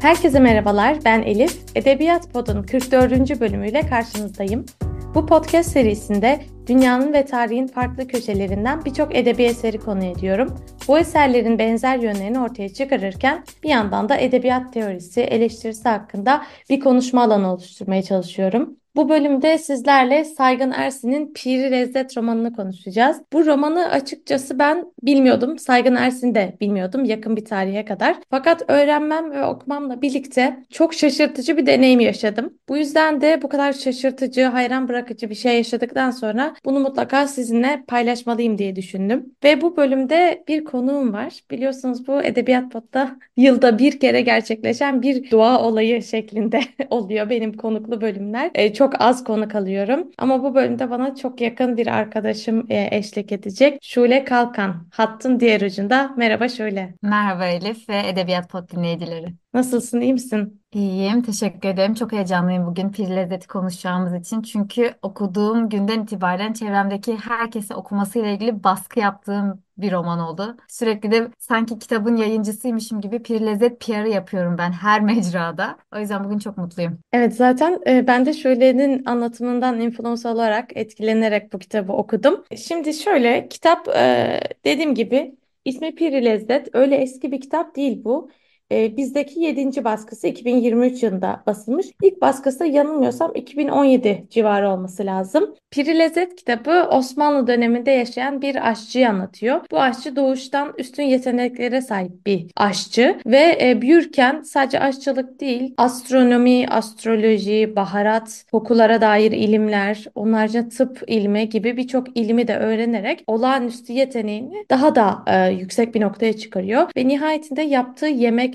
Herkese merhabalar, ben Elif. Edebiyat Pod'un 44. bölümüyle karşınızdayım. Bu podcast serisinde dünyanın ve tarihin farklı köşelerinden birçok edebi eseri konu ediyorum. Bu eserlerin benzer yönlerini ortaya çıkarırken bir yandan da edebiyat teorisi, eleştirisi hakkında bir konuşma alanı oluşturmaya çalışıyorum. Bu bölümde sizlerle Saygın Ersin'in Piri Lezzet romanını konuşacağız. Bu romanı açıkçası ben bilmiyordum. Saygın Ersin de bilmiyordum yakın bir tarihe kadar. Fakat öğrenmem ve okumamla birlikte çok şaşırtıcı bir deneyim yaşadım. Bu yüzden de bu kadar şaşırtıcı, hayran bırakıcı bir şey yaşadıktan sonra bunu mutlaka sizinle paylaşmalıyım diye düşündüm. Ve bu bölümde bir konuğum var. Biliyorsunuz bu Edebiyat Pot'ta yılda bir kere gerçekleşen bir dua olayı şeklinde oluyor benim konuklu bölümler. E, çok az konuk alıyorum. Ama bu bölümde bana çok yakın bir arkadaşım e, eşlik edecek. Şule Kalkan. Hattın diğer ucunda. Merhaba Şule. Merhaba Elif ve Edebiyat Pod dinleyicileri. Nasılsın, iyi misin? İyiyim, teşekkür ederim. Çok heyecanlıyım bugün pir lezzeti konuşacağımız için. Çünkü okuduğum günden itibaren çevremdeki herkese okumasıyla ilgili baskı yaptığım bir roman oldu. Sürekli de sanki kitabın yayıncısıymışım gibi pir lezzet PR'ı yapıyorum ben her mecrada. O yüzden bugün çok mutluyum. Evet zaten e, ben de Şule'nin anlatımından influence olarak etkilenerek bu kitabı okudum. Şimdi şöyle kitap e, dediğim gibi ismi Piri Lezzet. Öyle eski bir kitap değil bu. E, bizdeki 7. baskısı 2023 yılında basılmış. İlk baskısı yanılmıyorsam 2017 civarı olması lazım. Piri Lezzet kitabı Osmanlı döneminde yaşayan bir aşçıyı anlatıyor. Bu aşçı doğuştan üstün yeteneklere sahip bir aşçı ve e, büyürken sadece aşçılık değil astronomi, astroloji, baharat, kokulara dair ilimler, onlarca tıp ilmi gibi birçok ilmi de öğrenerek olağanüstü yeteneğini daha da e, yüksek bir noktaya çıkarıyor ve nihayetinde yaptığı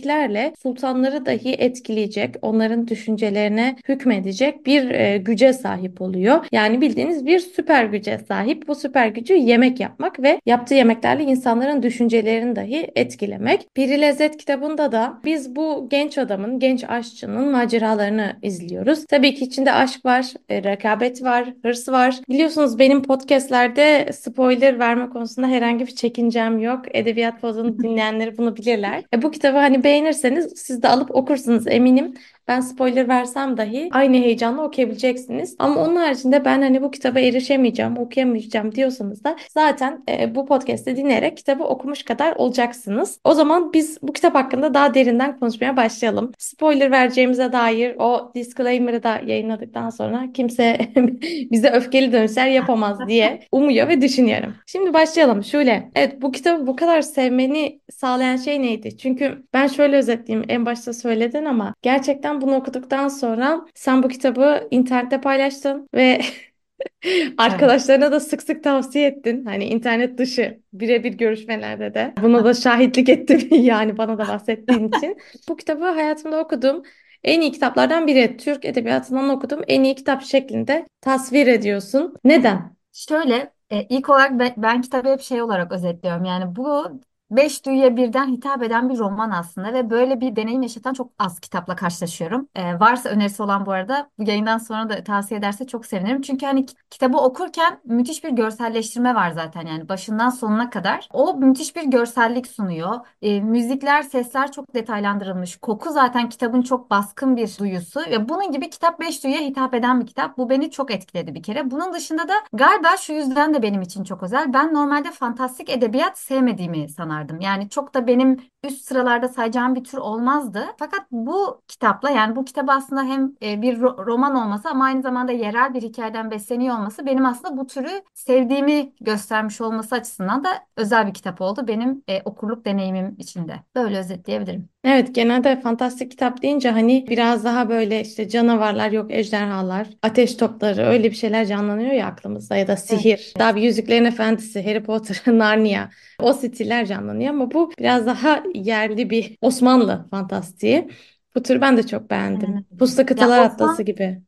yemeklerle sultanları dahi etkileyecek, onların düşüncelerine hükmedecek bir e, güce sahip oluyor. Yani bildiğiniz bir süper güce sahip. Bu süper gücü yemek yapmak ve yaptığı yemeklerle insanların düşüncelerini dahi etkilemek. Piri Lezzet kitabında da biz bu genç adamın, genç aşçının maceralarını izliyoruz. Tabii ki içinde aşk var, e, rekabet var, hırs var. Biliyorsunuz benim podcastlerde spoiler verme konusunda herhangi bir çekincem yok. Edebiyat Pod'un dinleyenleri bunu bilirler. E, bu kitabı hani beğenirseniz siz de alıp okursunuz eminim. Ben spoiler versem dahi aynı heyecanla okuyabileceksiniz. Ama onun haricinde ben hani bu kitaba erişemeyeceğim, okuyamayacağım diyorsanız da zaten e, bu podcast'i dinleyerek kitabı okumuş kadar olacaksınız. O zaman biz bu kitap hakkında daha derinden konuşmaya başlayalım. Spoiler vereceğimize dair o disclaimer'ı da yayınladıktan sonra kimse bize öfkeli dönüşler yapamaz diye umuyor ve düşünüyorum. Şimdi başlayalım. Şöyle, evet bu kitabı bu kadar sevmeni sağlayan şey neydi? Çünkü ben şöyle özetleyeyim. En başta söyledin ama gerçekten bunu okuduktan sonra sen bu kitabı internette paylaştın ve arkadaşlarına da sık sık tavsiye ettin. Hani internet dışı birebir görüşmelerde de. Buna da şahitlik ettim yani bana da bahsettiğin için. Bu kitabı hayatımda okudum. En iyi kitaplardan biri. Türk edebiyatından okudum. En iyi kitap şeklinde tasvir ediyorsun. Neden? Şöyle e, ilk olarak ben, ben kitabı hep şey olarak özetliyorum. Yani bu beş duyuya birden hitap eden bir roman aslında ve böyle bir deneyim yaşatan çok az kitapla karşılaşıyorum. E, varsa önerisi olan bu arada bu yayından sonra da tavsiye ederse çok sevinirim. Çünkü hani ki- kitabı okurken müthiş bir görselleştirme var zaten yani başından sonuna kadar. O müthiş bir görsellik sunuyor. E, müzikler, sesler çok detaylandırılmış. Koku zaten kitabın çok baskın bir duyusu ve bunun gibi kitap beş duyuya hitap eden bir kitap. Bu beni çok etkiledi bir kere. Bunun dışında da galiba şu yüzden de benim için çok özel. Ben normalde fantastik edebiyat sevmediğimi sanardım. Yani çok da benim üst sıralarda sayacağım bir tür olmazdı. Fakat bu kitapla yani bu kitap aslında hem e, bir ro- roman olması ama aynı zamanda yerel bir hikayeden besleniyor olması benim aslında bu türü sevdiğimi göstermiş olması açısından da özel bir kitap oldu benim e, okurluk deneyimim içinde. Böyle özetleyebilirim. Evet genelde fantastik kitap deyince hani biraz daha böyle işte canavarlar yok ejderhalar, ateş topları öyle bir şeyler canlanıyor ya aklımızda ya da Evet. sihir. Daha bir Yüzüklerin Efendisi, Harry Potter, Narnia o stiller canlanıyor ama bu biraz daha yerli bir Osmanlı fantastiği. Bu tür ben de çok beğendim. Puslu Ya Kıtalar Atlası Osman gibi.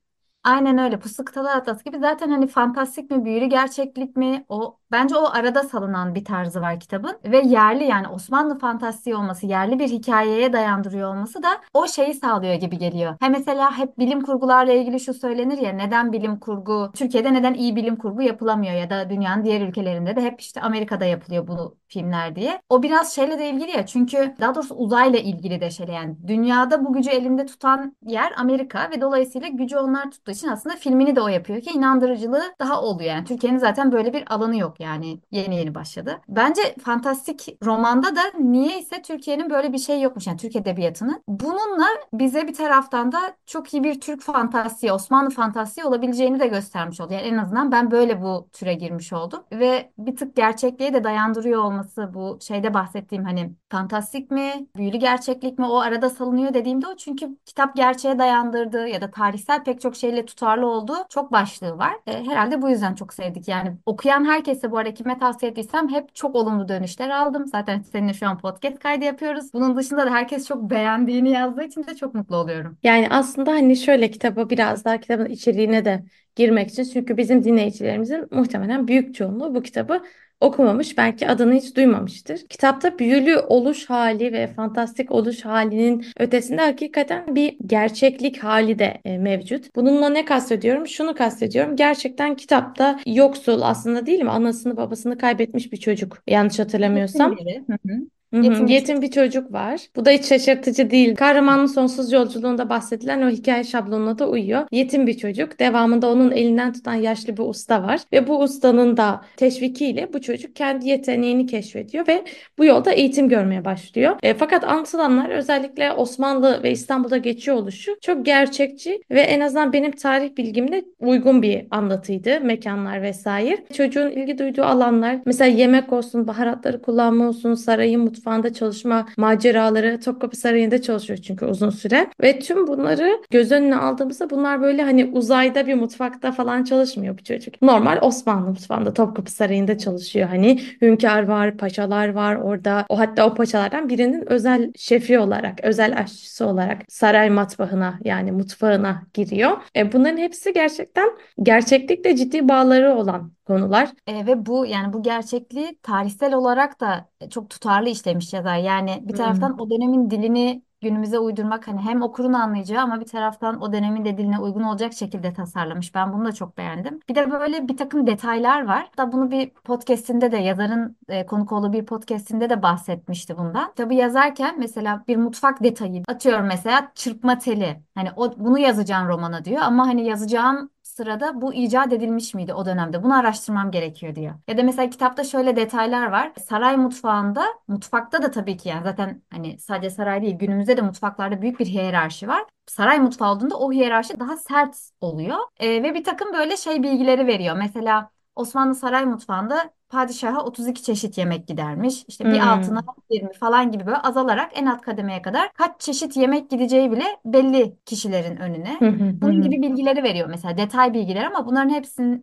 Aynen öyle. Puslu Kıtalar Atlası gibi zaten hani fantastik mi, büyülü gerçeklik mi? O bence o arada salınan bir tarzı var kitabın ve yerli yani Osmanlı fantastiği olması, yerli bir hikayeye dayandırıyor olması da o şeyi sağlıyor gibi geliyor. Hem mesela hep bilim kurgularla ilgili şu söylenir ya neden bilim kurgu Türkiye'de neden iyi bilim kurgu yapılamıyor ya da dünyanın diğer ülkelerinde de hep işte Amerika'da yapılıyor bu filmler diye. O biraz şeyle de ilgili ya çünkü daha doğrusu uzayla ilgili de şeyle yani dünyada bu gücü elinde tutan yer Amerika ve dolayısıyla gücü onlar tuttuğu için aslında filmini de o yapıyor ki inandırıcılığı daha oluyor. Yani Türkiye'nin zaten böyle bir alanı yok yani yeni yeni başladı. Bence fantastik romanda da niyeyse Türkiye'nin böyle bir şey yokmuş yani Türk edebiyatının. Bununla bize bir taraftan da çok iyi bir Türk fantastiği, Osmanlı fantastiği olabileceğini de göstermiş oldu. Yani en azından ben böyle bu türe girmiş oldum ve bir tık gerçekliğe de dayandırıyor olması bu şeyde bahsettiğim hani fantastik mi, büyülü gerçeklik mi o arada salınıyor dediğimde o çünkü kitap gerçeğe dayandırdığı ya da tarihsel pek çok şeyle tutarlı olduğu çok başlığı var. E, herhalde bu yüzden çok sevdik. Yani okuyan herkese bu arada kime tavsiye ettiysem hep çok olumlu dönüşler aldım. Zaten seninle şu an podcast kaydı yapıyoruz. Bunun dışında da herkes çok beğendiğini yazdığı için de çok mutlu oluyorum. Yani aslında hani şöyle kitaba biraz daha kitabın içeriğine de girmek için çünkü bizim dinleyicilerimizin muhtemelen büyük çoğunluğu bu kitabı okumamış, belki adını hiç duymamıştır. Kitapta büyülü oluş hali ve fantastik oluş halinin ötesinde hakikaten bir gerçeklik hali de e, mevcut. Bununla ne kastediyorum? Şunu kastediyorum. Gerçekten kitapta yoksul aslında değil mi? Anasını babasını kaybetmiş bir çocuk. Yanlış hatırlamıyorsam. Hı hı. Hı hı, Yetim bir Yetim bir çocuk var. Bu da hiç şaşırtıcı değil. Kahramanın sonsuz yolculuğunda bahsedilen o hikaye şablonuna da uyuyor. Yetim bir çocuk. Devamında onun elinden tutan yaşlı bir usta var. Ve bu ustanın da teşvikiyle bu çocuk kendi yeteneğini keşfediyor ve bu yolda eğitim görmeye başlıyor. E, fakat anlatılanlar özellikle Osmanlı ve İstanbul'da geçiyor oluşu çok gerçekçi ve en azından benim tarih bilgimde uygun bir anlatıydı. Mekanlar vesaire. Çocuğun ilgi duyduğu alanlar mesela yemek olsun, baharatları kullanma olsun, sarayın mutfağında çalışma maceraları Topkapı Sarayı'nda çalışıyor çünkü uzun süre. Ve tüm bunları göz önüne aldığımızda bunlar böyle hani uzayda bir mutfakta falan çalışmıyor bu çocuk. Normal Osmanlı mutfağında Topkapı Sarayı'nda çalışıyor. Hani hünkâr var, paşalar var orada. O hatta o paşalardan birinin özel şefi olarak, özel aşçısı olarak saray matbahına yani mutfağına giriyor. E, bunların hepsi gerçekten gerçeklikle ciddi bağları olan konular. E, ve bu yani bu gerçekliği tarihsel olarak da çok tutarlı işlemiş yazar. Yani bir Hmm. taraftan o dönemin dilini günümüze uydurmak hani hem okurun anlayacağı ama bir taraftan o dönemin de diline uygun olacak şekilde tasarlamış. Ben bunu da çok beğendim. Bir de böyle bir takım detaylar var. Da bunu bir podcast'inde de yazarın e, konuk olduğu bir podcast'inde de bahsetmişti bundan. Tabii yazarken mesela bir mutfak detayı atıyorum mesela çırpma teli. Hani o bunu yazacağım romana diyor ama hani yazacağım sırada bu icat edilmiş miydi o dönemde? Bunu araştırmam gerekiyor diyor. Ya da mesela kitapta şöyle detaylar var. Saray mutfağında, mutfakta da tabii ki yani zaten hani sadece saray değil günümüzde de mutfaklarda büyük bir hiyerarşi var. Saray mutfağı olduğunda o hiyerarşi daha sert oluyor. Ee, ve bir takım böyle şey bilgileri veriyor. Mesela Osmanlı saray mutfağında padişaha 32 çeşit yemek gidermiş. İşte bir altına Hmm. 20 falan gibi böyle azalarak en alt kademeye kadar kaç çeşit yemek gideceği bile belli kişilerin önüne. Hı hı hı Bunun hı. gibi bilgileri veriyor mesela detay bilgiler ama bunların hepsini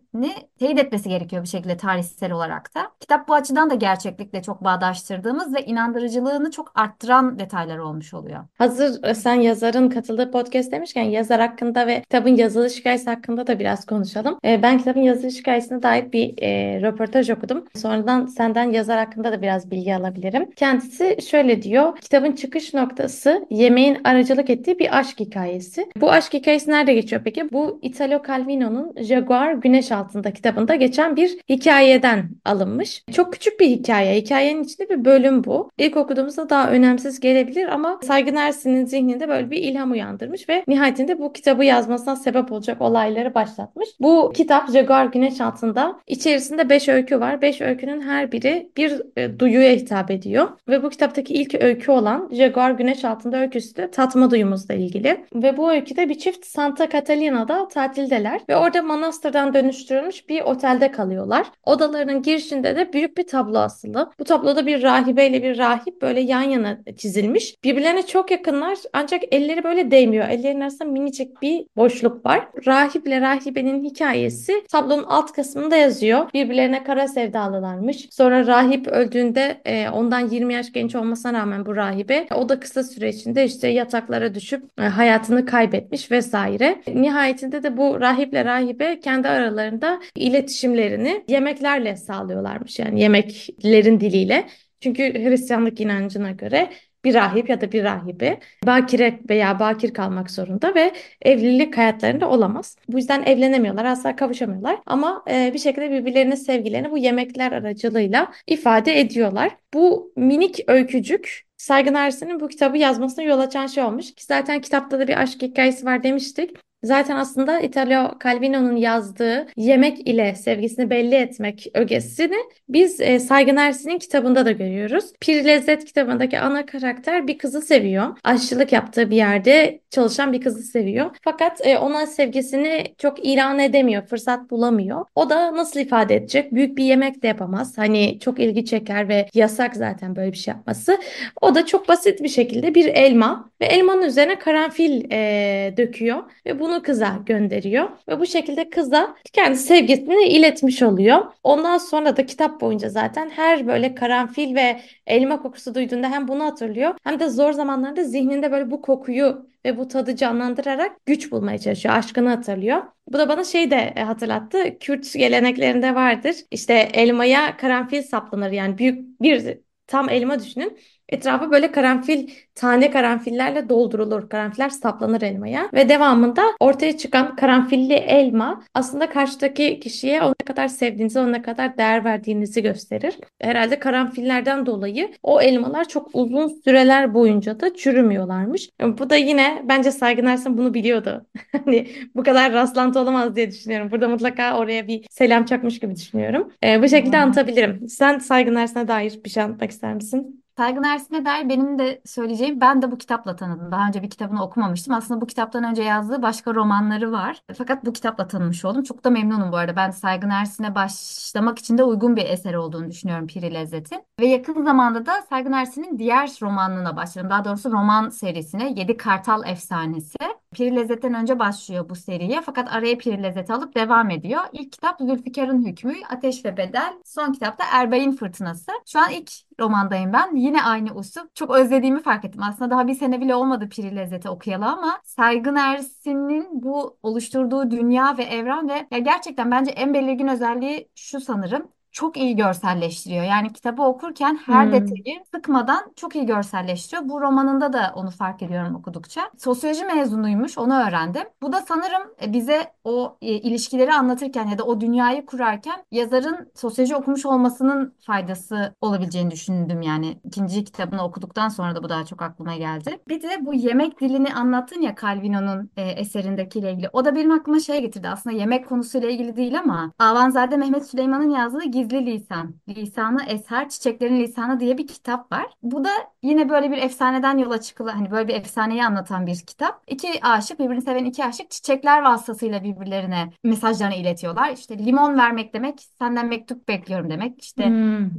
teyit etmesi gerekiyor bir şekilde tarihsel olarak da. Kitap bu açıdan da gerçeklikle çok bağdaştırdığımız ve inandırıcılığını çok arttıran detaylar olmuş oluyor. Hazır e, sen yazarın katıldığı podcast demişken yazar hakkında ve kitabın yazılış hikayesi hakkında da biraz konuşalım. E, ben kitabın yazılış hikayesine dair bir e, röportaj okudum. Sonradan senden yazar hakkında da biraz bilgi alabilirim. Kendisi şöyle diyor. Kitabın çıkış noktası yemeğin aracılık ettiği bir aşk hikayesi. Bu aşk hikayesi nerede geçiyor peki? Bu Italo Calvino'nun Jaguar Güneş Altında kitabında geçen bir hikayeden alınmış. Çok küçük bir hikaye. Hikayenin içinde bir bölüm bu. İlk okuduğumuzda daha önemsiz gelebilir ama Saygın Ersin'in zihninde böyle bir ilham uyandırmış ve nihayetinde bu kitabı yazmasına sebep olacak olayları başlatmış. Bu kitap Jaguar Güneş Altında içerisinde 5 öykü var. 5 öykünün her biri bir e, duyuya hitap ediyor. Ve bu kitaptaki ilk öykü olan Jaguar Güneş Altında öyküsü de tatma duyumuzla ilgili. Ve bu öyküde bir çift Santa Catalina'da tatildeler ve orada manastırdan dönüştürülmüş bir otelde kalıyorlar. Odalarının girişinde de büyük bir tablo asılı. Bu tabloda bir rahibeyle bir rahip böyle yan yana çizilmiş. Birbirlerine çok yakınlar ancak elleri böyle değmiyor. Ellerinin arasında minicik bir boşluk var. Rahiple rahibenin hikayesi tablonun alt kısmında yazıyor. Birbirlerine kara sevda sevdalılarmış. Sonra rahip öldüğünde e, ondan 20 yaş genç olmasına rağmen bu rahibe o da kısa süre içinde işte yataklara düşüp e, hayatını kaybetmiş vesaire. Nihayetinde de bu rahiple rahibe kendi aralarında iletişimlerini yemeklerle sağlıyorlarmış. Yani yemeklerin diliyle. Çünkü Hristiyanlık inancına göre bir rahip ya da bir rahibe bakire veya bakir kalmak zorunda ve evlilik hayatlarında olamaz. Bu yüzden evlenemiyorlar, asla kavuşamıyorlar ama e, bir şekilde birbirlerine sevgilerini bu yemekler aracılığıyla ifade ediyorlar. Bu minik öykücük Saygın Ersin'in bu kitabı yazmasına yol açan şey olmuş. Ki zaten kitapta da bir aşk hikayesi var demiştik. Zaten aslında Italo Calvino'nun yazdığı yemek ile sevgisini belli etmek ögesini biz e, Saygın Ersin'in kitabında da görüyoruz. Pir Lezzet kitabındaki ana karakter bir kızı seviyor. Aşçılık yaptığı bir yerde çalışan bir kızı seviyor. Fakat e, ona sevgisini çok ilan edemiyor, fırsat bulamıyor. O da nasıl ifade edecek? Büyük bir yemek de yapamaz. Hani çok ilgi çeker ve yasak zaten böyle bir şey yapması. O da çok basit bir şekilde bir elma ve elmanın üzerine karanfil e, döküyor ve bunu kıza gönderiyor ve bu şekilde kıza kendi sevgisini iletmiş oluyor. Ondan sonra da kitap boyunca zaten her böyle karanfil ve elma kokusu duyduğunda hem bunu hatırlıyor hem de zor zamanlarda zihninde böyle bu kokuyu ve bu tadı canlandırarak güç bulmaya çalışıyor. Aşkını hatırlıyor. Bu da bana şey de e, hatırlattı. Kürt geleneklerinde vardır. İşte elmaya karanfil saplanır. Yani büyük bir tam elma düşünün. Etrafı böyle karanfil, tane karanfillerle doldurulur. Karanfiller saplanır elmaya ve devamında ortaya çıkan karanfilli elma aslında karşıdaki kişiye ona kadar sevdiğinizi, ona kadar değer verdiğinizi gösterir. Herhalde karanfillerden dolayı o elmalar çok uzun süreler boyunca da çürümüyorlarmış. Bu da yine bence Saygın Ersin bunu biliyordu. Hani bu kadar rastlantı olamaz diye düşünüyorum. Burada mutlaka oraya bir selam çakmış gibi düşünüyorum. Ee, bu şekilde anlatabilirim. Sen Saygın Ersin'e dair bir şey anlatmak ister misin? Saygın Ersin'e dair benim de söyleyeceğim ben de bu kitapla tanıdım. Daha önce bir kitabını okumamıştım. Aslında bu kitaptan önce yazdığı başka romanları var. Fakat bu kitapla tanımış oldum. Çok da memnunum bu arada. Ben Saygın Ersin'e başlamak için de uygun bir eser olduğunu düşünüyorum Piri Lezzet'in. Ve yakın zamanda da Saygın Ersin'in diğer romanına başladım. Daha doğrusu roman serisine Yedi Kartal Efsanesi. Piri Lezzet'ten önce başlıyor bu seriye fakat araya Piri Lezzet alıp devam ediyor. İlk kitap Zülfikar'ın Hükmü, Ateş ve Bedel. Son kitapta Erbay'ın Fırtınası. Şu an ilk romandayım ben. Yine aynı usul. Çok özlediğimi fark ettim. Aslında daha bir sene bile olmadı Piri Lezzet'i okuyalı ama Saygın Ersin'in bu oluşturduğu dünya ve evren ve ya gerçekten bence en belirgin özelliği şu sanırım çok iyi görselleştiriyor. Yani kitabı okurken her Hmm. detayı sıkmadan çok iyi görselleştiriyor. Bu romanında da onu fark ediyorum okudukça. Sosyoloji mezunuymuş, onu öğrendim. Bu da sanırım e, bize o e, ilişkileri anlatırken ya da o dünyayı kurarken yazarın sosyoloji okumuş olmasının faydası olabileceğini düşündüm yani. ikinci kitabını okuduktan sonra da bu daha çok aklıma geldi. Bir de bu yemek dilini anlattın ya Calvino'nun e, eserindekiyle ilgili. O da benim aklıma şey getirdi. Aslında yemek konusuyla ilgili değil ama Avanzade Mehmet Süleyman'ın yazdığı Gizli Lisan, Lisanı Eser, Çiçeklerin Lisanı diye bir kitap var. Bu da yine böyle bir efsaneden yola çıkılan, hani böyle bir efsaneyi anlatan bir kitap. İki aşık, birbirini seven iki aşık çiçekler vasıtasıyla birbirlerine mesajlarını iletiyorlar. İşte limon vermek demek, senden mektup bekliyorum demek. İşte Hmm.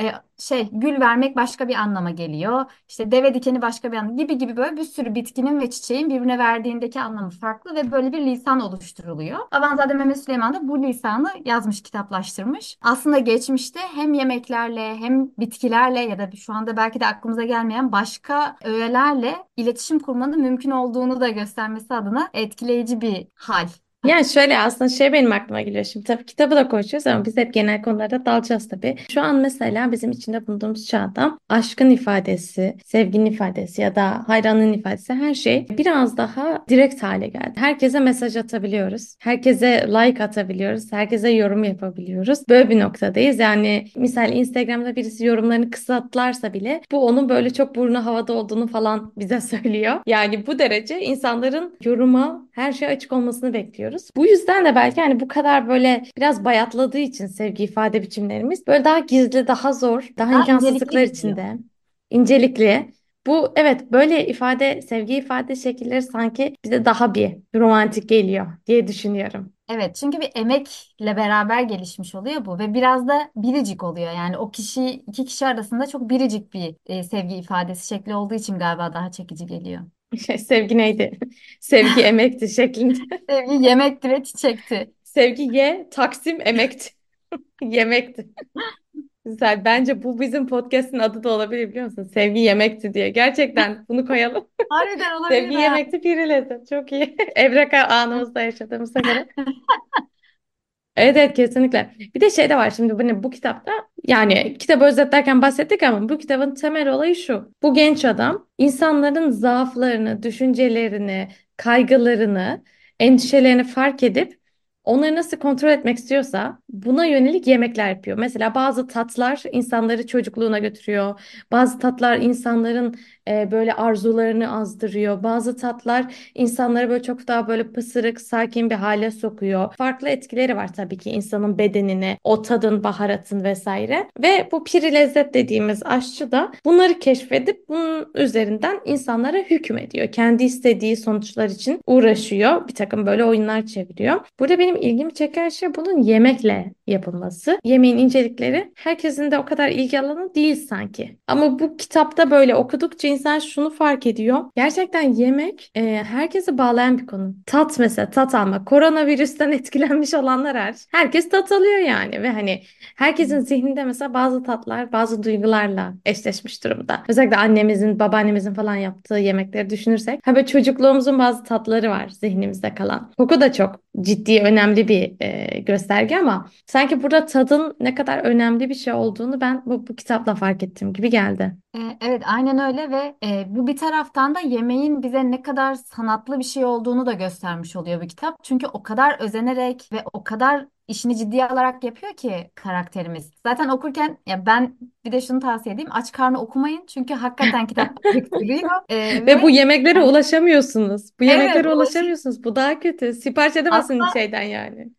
E, şey gül vermek başka bir anlama geliyor. İşte deve dikeni başka bir anlam gibi gibi böyle bir sürü bitkinin ve çiçeğin birbirine verdiğindeki anlamı farklı ve böyle bir lisan oluşturuluyor. Avanzade Mehmet Süleyman da bu lisanı yazmış, kitaplaştırmış. Aslında geçmişte hem yemeklerle hem bitkilerle ya da şu anda belki de aklımıza gelmeyen başka öğelerle iletişim kurmanın mümkün olduğunu da göstermesi adına etkileyici bir hal. Yani şöyle aslında şey benim aklıma geliyor şimdi tabii kitabı da konuşuyoruz ama biz hep genel konularda dalacağız tabii. Şu an mesela bizim içinde bulunduğumuz çağda aşkın ifadesi, sevginin ifadesi ya da hayranlığın ifadesi her şey biraz daha direkt hale geldi. Herkese mesaj atabiliyoruz. Herkese like atabiliyoruz. Herkese yorum yapabiliyoruz. Böyle bir noktadayız. Yani misal Instagram'da birisi yorumlarını kısaltlarsa bile bu onun böyle çok burnu havada olduğunu falan bize söylüyor. Yani bu derece insanların yoruma her şeye açık olmasını bekliyoruz. Bu yüzden de belki hani bu kadar böyle biraz bayatladığı için sevgi ifade biçimlerimiz böyle daha gizli, daha zor, daha Daha imkansızlıklar içinde, incelikli. Bu evet böyle ifade, sevgi ifade şekilleri sanki bize daha bir romantik geliyor diye düşünüyorum. Evet çünkü bir emekle beraber gelişmiş oluyor bu ve biraz da biricik oluyor. Yani o kişi iki kişi arasında çok biricik bir e, sevgi ifadesi şekli olduğu için galiba daha çekici geliyor. Şey, sevgi neydi? Sevgi emekti şeklinde. Sevgi yemekti ve çiçekti. Sevgi ye, Taksim emekti. Yemekti. Güzel. Bence bu bizim podcast'in adı da olabilir biliyor musun? Sevgi yemekti diye. Gerçekten bunu koyalım. Harbiden olabilir Sevgi ha. yemekti piri lezzet. Çok iyi. Evreka anımızda yaşadığımıza göre. Evet, evet kesinlikle. Bir de şey de var şimdi ne- bu kitapta yani kitabı özetlerken bahsettik ama bu kitabın temel olayı şu. Bu genç adam insanların zaaflarını, düşüncelerini, kaygılarını, endişelerini fark edip onları nasıl kontrol etmek istiyorsa buna yönelik yemekler yapıyor. Mesela bazı tatlar insanları çocukluğuna götürüyor. Bazı tatlar insanların e, böyle arzularını azdırıyor. Bazı tatlar insanları böyle çok daha böyle pısırık, sakin bir hale sokuyor. Farklı etkileri var tabii ki insanın bedenine, o tadın, baharatın vesaire. Ve bu piri lezzet dediğimiz aşçı da bunları keşfedip bunun üzerinden insanlara hüküm ediyor. Kendi istediği sonuçlar için uğraşıyor. Bir takım böyle oyunlar çeviriyor. Burada benim ilgimi çeken şey bunun yemekle yapılması. Yemeğin incelikleri herkesin de o kadar ilgi alanı değil sanki. Ama bu kitapta böyle okudukça insan şunu fark ediyor. Gerçekten yemek e, herkesi bağlayan bir konu. Tat mesela tat alma. Koronavirüsten etkilenmiş olanlar hariç. Herkes tat alıyor yani ve hani herkesin zihninde mesela bazı tatlar bazı duygularla eşleşmiş durumda. Özellikle annemizin, babaannemizin falan yaptığı yemekleri düşünürsek. Ha böyle çocukluğumuzun bazı tatları var zihnimizde kalan. Koku da çok ciddi, önemli bir e, gösterge ama sanki burada tadın ne kadar önemli bir şey olduğunu ben bu, bu kitapla fark ettim gibi geldi. E, Evet, aynen öyle ve e, bu bir taraftan da yemeğin bize ne kadar sanatlı bir şey olduğunu da göstermiş oluyor bu kitap. Çünkü o kadar özenerek ve o kadar işini ciddiye alarak yapıyor ki karakterimiz. Zaten okurken ya ben bir de şunu tavsiye edeyim. Aç karnı okumayın çünkü hakikaten kitap biriktiriyor. E, Ve bu ve yemeklere ulaşamıyorsunuz. Bu evet yemeklere ulaşım ulaşamıyorsunuz. Bu daha kötü. Sipariş edemezsin asla şeyden yani.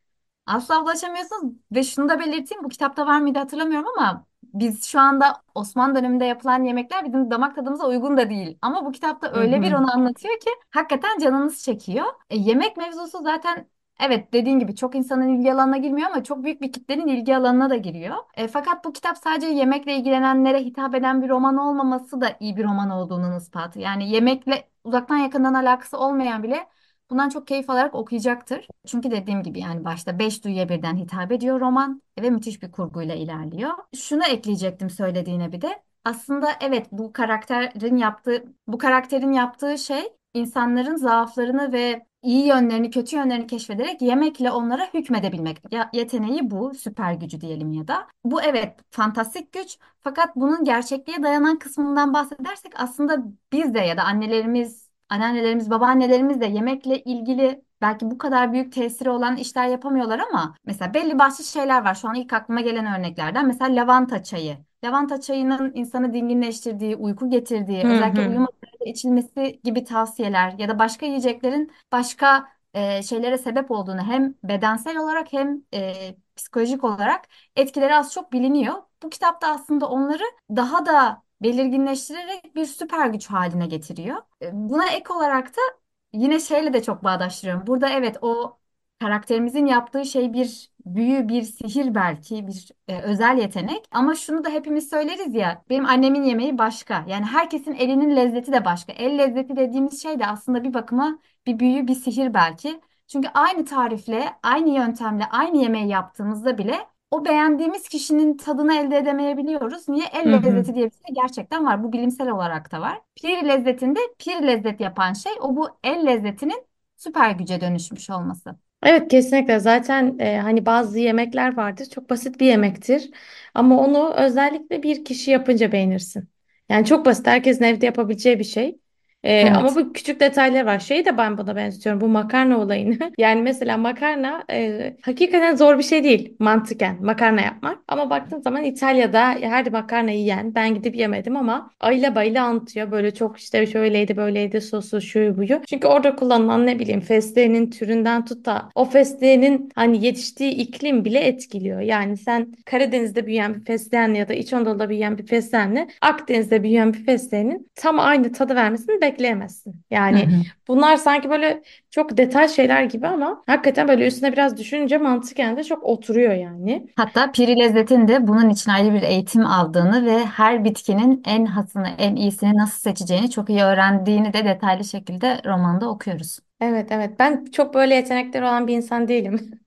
Asla ulaşamıyorsunuz ve şunu da belirteyim bu kitapta var mıydı hatırlamıyorum ama biz şu anda Osmanlı döneminde yapılan yemekler bizim damak tadımıza uygun da değil. Ama bu kitapta Hı öyle bir hı. onu anlatıyor ki hakikaten canınız çekiyor. E, yemek mevzusu zaten evet dediğin gibi çok insanın ilgi alanına girmiyor ama çok büyük bir kitlenin ilgi alanına da giriyor. E, fakat bu kitap sadece yemekle ilgilenenlere hitap eden bir roman olmaması da iyi bir roman olduğunun ispatı. Yani yemekle uzaktan yakından alakası olmayan bile Bundan çok keyif alarak okuyacaktır. Çünkü dediğim gibi yani başta beş duyuya birden hitap ediyor roman ve müthiş bir kurguyla ilerliyor. Şunu ekleyecektim söylediğine bir de. Aslında evet bu karakterin yaptığı bu karakterin yaptığı şey insanların zaaflarını ve iyi yönlerini, kötü yönlerini keşfederek yemekle onlara hükmedebilmek. Ya, yeteneği bu, süper gücü diyelim ya da. Bu evet fantastik güç fakat bunun gerçekliğe dayanan kısmından bahsedersek aslında biz de ya da annelerimiz Anneannelerimiz, babaannelerimiz de yemekle ilgili belki bu kadar büyük tesiri olan işler yapamıyorlar ama mesela belli başlı şeyler var. Şu an ilk aklıma gelen örneklerden mesela lavanta çayı. Lavanta çayının insanı dinginleştirdiği, uyku getirdiği, Hı özellikle hı. uyumadan önce içilmesi gibi tavsiyeler ya da başka yiyeceklerin başka e, şeylere sebep olduğunu hem bedensel olarak hem e, psikolojik olarak etkileri az çok biliniyor. Bu kitapta aslında onları daha da belirginleştirerek bir süper güç haline getiriyor. E, Buna ek olarak da yine şeyle de çok bağdaştırıyorum. Burada evet o karakterimizin yaptığı şey bir büyü, bir sihir belki, bir e, özel yetenek. Ama şunu da hepimiz söyleriz ya, benim annemin yemeği başka. Yani herkesin elinin lezzeti de başka. El lezzeti dediğimiz şey de aslında bir bakıma bir büyü, bir sihir belki. Çünkü aynı tarifle, aynı yöntemle, aynı yemeği yaptığımızda bile o beğendiğimiz kişinin tadını elde edemeyebiliyoruz. Niye? Hı El hı. lezzeti diye bir şey gerçekten var. Bu bilimsel olarak da var. Pir lezzetinde pir lezzet yapan şey o bu el lezzetinin süper güce dönüşmüş olması. Evet kesinlikle zaten e, hani bazı yemekler vardır çok basit bir yemektir ama onu özellikle bir kişi yapınca beğenirsin. Yani çok basit herkesin evde yapabileceği bir şey. E, ama Evet. bu küçük detaylar var. Şeyi de ben buna benziyorum bu makarna olayını. Yani mesela makarna e, hakikaten zor bir şey değil mantıken makarna yapmak. Ama baktığın zaman İtalya'da her makarna yiyen ben gidip yemedim ama ayla bayla anlatıyor. Böyle çok işte şöyleydi böyleydi sosu şu buyu. Çünkü orada kullanılan ne bileyim fesleğenin türünden tut da o fesleğenin hani yetiştiği iklim bile etkiliyor. Yani sen Karadeniz'de büyüyen bir fesleğenle ya da İç Anadolu'da büyüyen bir fesleğenle Akdeniz'de büyüyen bir fesleğenin tam aynı tadı vermesini bekleyemezsin. Yani. Bunlar sanki böyle çok detay şeyler gibi ama hakikaten böyle üstüne biraz düşününce mantıken de çok oturuyor yani. Hatta Piri Lezzet'in de bunun için ayrı bir eğitim aldığını ve her bitkinin en hasını, en iyisini nasıl seçeceğini çok iyi öğrendiğini de detaylı şekilde romanda okuyoruz. Evet evet ben çok böyle yetenekleri olan bir insan değilim.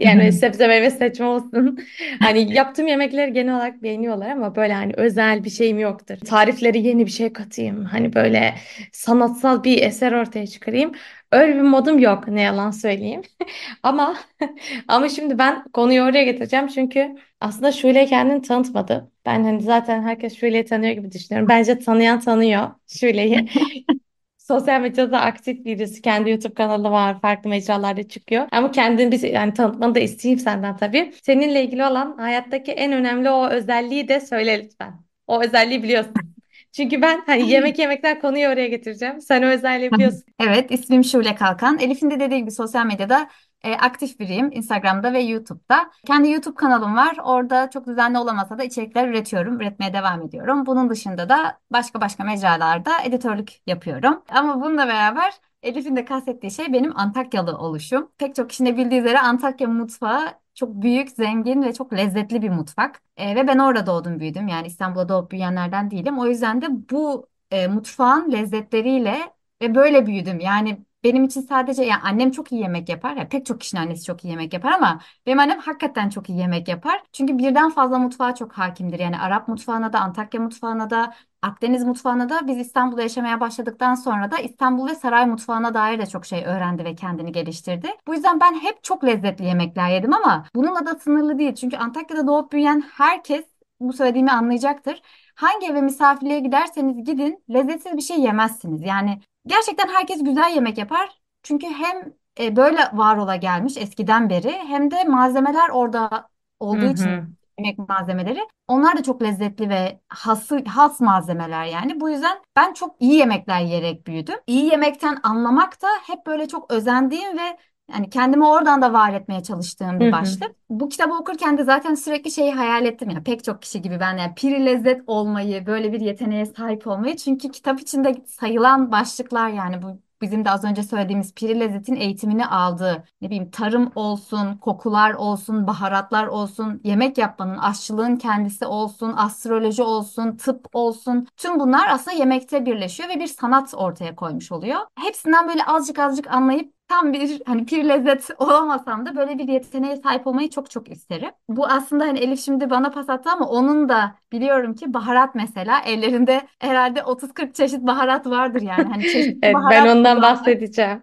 Yani sebze meyve seçme olsun. Hani yaptığım yemekleri genel olarak beğeniyorlar ama böyle hani özel bir şeyim yoktur. Tarifleri yeni bir şey katayım. Hani böyle sanatsal bir eser ortaya çıkarayım. Öyle bir modum yok ne yalan söyleyeyim. Ama ama şimdi ben konuyu oraya getireceğim çünkü aslında Şule kendini tanıtmadı. Ben hani zaten herkes Şule'yi tanıyor gibi düşünüyorum. Bence tanıyan tanıyor Şule'yi. Sosyal medyada aktif birisi. Kendi YouTube kanalı var. Farklı mecralarda çıkıyor. Ama kendini bir yani tanıtmanı da isteyeyim senden tabii. Seninle ilgili olan hayattaki en önemli o özelliği de söyle lütfen. O özelliği biliyorsun. Çünkü ben hani yemek yemekten konuyu oraya getireceğim. Sen o özelliği biliyorsun. Evet, ismim Şule Kalkan. Elif'in de dediği gibi sosyal medyada e, aktif biriyim. Instagram'da ve YouTube'da. Kendi YouTube kanalım var. Orada çok düzenli olamasa da içerikler üretiyorum. Üretmeye devam ediyorum. Bunun dışında da başka başka mecralarda editörlük yapıyorum. Ama bununla beraber Elif'in de kastettiği şey benim Antakyalı oluşum. Pek çok kişinin bildiği üzere Antakya mutfağı çok büyük, zengin ve çok lezzetli bir mutfak. E, ve ben orada doğdum büyüdüm. Yani İstanbul'da doğup büyüyenlerden değilim. O yüzden de bu e, mutfağın lezzetleriyle ve böyle büyüdüm. Yani benim için sadece yani annem çok iyi yemek yapar. Ya pek çok kişinin annesi çok iyi yemek yapar ama benim annem hakikaten çok iyi yemek yapar. Çünkü birden fazla mutfağa çok hakimdir. Yani Arap mutfağına da, Antakya mutfağına da, Akdeniz mutfağına da biz İstanbul'da yaşamaya başladıktan sonra da İstanbul ve saray mutfağına dair de çok şey öğrendi ve kendini geliştirdi. Bu yüzden ben hep çok lezzetli yemekler yedim ama bununla da sınırlı değil. Çünkü Antakya'da doğup büyüyen herkes bu söylediğimi anlayacaktır. Hangi eve misafirliğe giderseniz gidin lezzetsiz bir şey yemezsiniz. Yani gerçekten herkes güzel yemek yapar. Çünkü hem e, böyle var ola gelmiş eskiden beri hem de malzemeler orada Hı olduğu için hı. Yemek malzemeleri onlar da çok lezzetli ve hası, has malzemeler yani. Bu yüzden ben çok iyi yemekler yiyerek büyüdüm. İyi yemekten anlamak da hep böyle çok özendiğim ve yani kendimi oradan da var etmeye çalıştığım bir başlık. Bu kitabı okurken de zaten sürekli şeyi hayal ettim ya pek çok kişi gibi ben yani piri lezzet olmayı, böyle bir yeteneğe sahip olmayı. Çünkü kitap içinde sayılan başlıklar yani bu bizim de az önce söylediğimiz piri lezzetin eğitimini aldığı ne bileyim tarım olsun, kokular olsun, baharatlar olsun, yemek yapmanın, aşçılığın kendisi olsun, astroloji olsun, tıp olsun. Tüm bunlar aslında yemekte birleşiyor ve bir sanat ortaya koymuş oluyor. Hepsinden böyle azıcık azıcık anlayıp tam bir hani pir lezzet olamasam da böyle bir yeteneğe sahip olmayı çok çok isterim. Bu aslında hani Elif şimdi bana pas attı ama onun da biliyorum ki baharat mesela ellerinde herhalde 30-40 çeşit baharat vardır yani. Hani çeşitli Evet ben baharat ondan kullanmak. bahsedeceğim.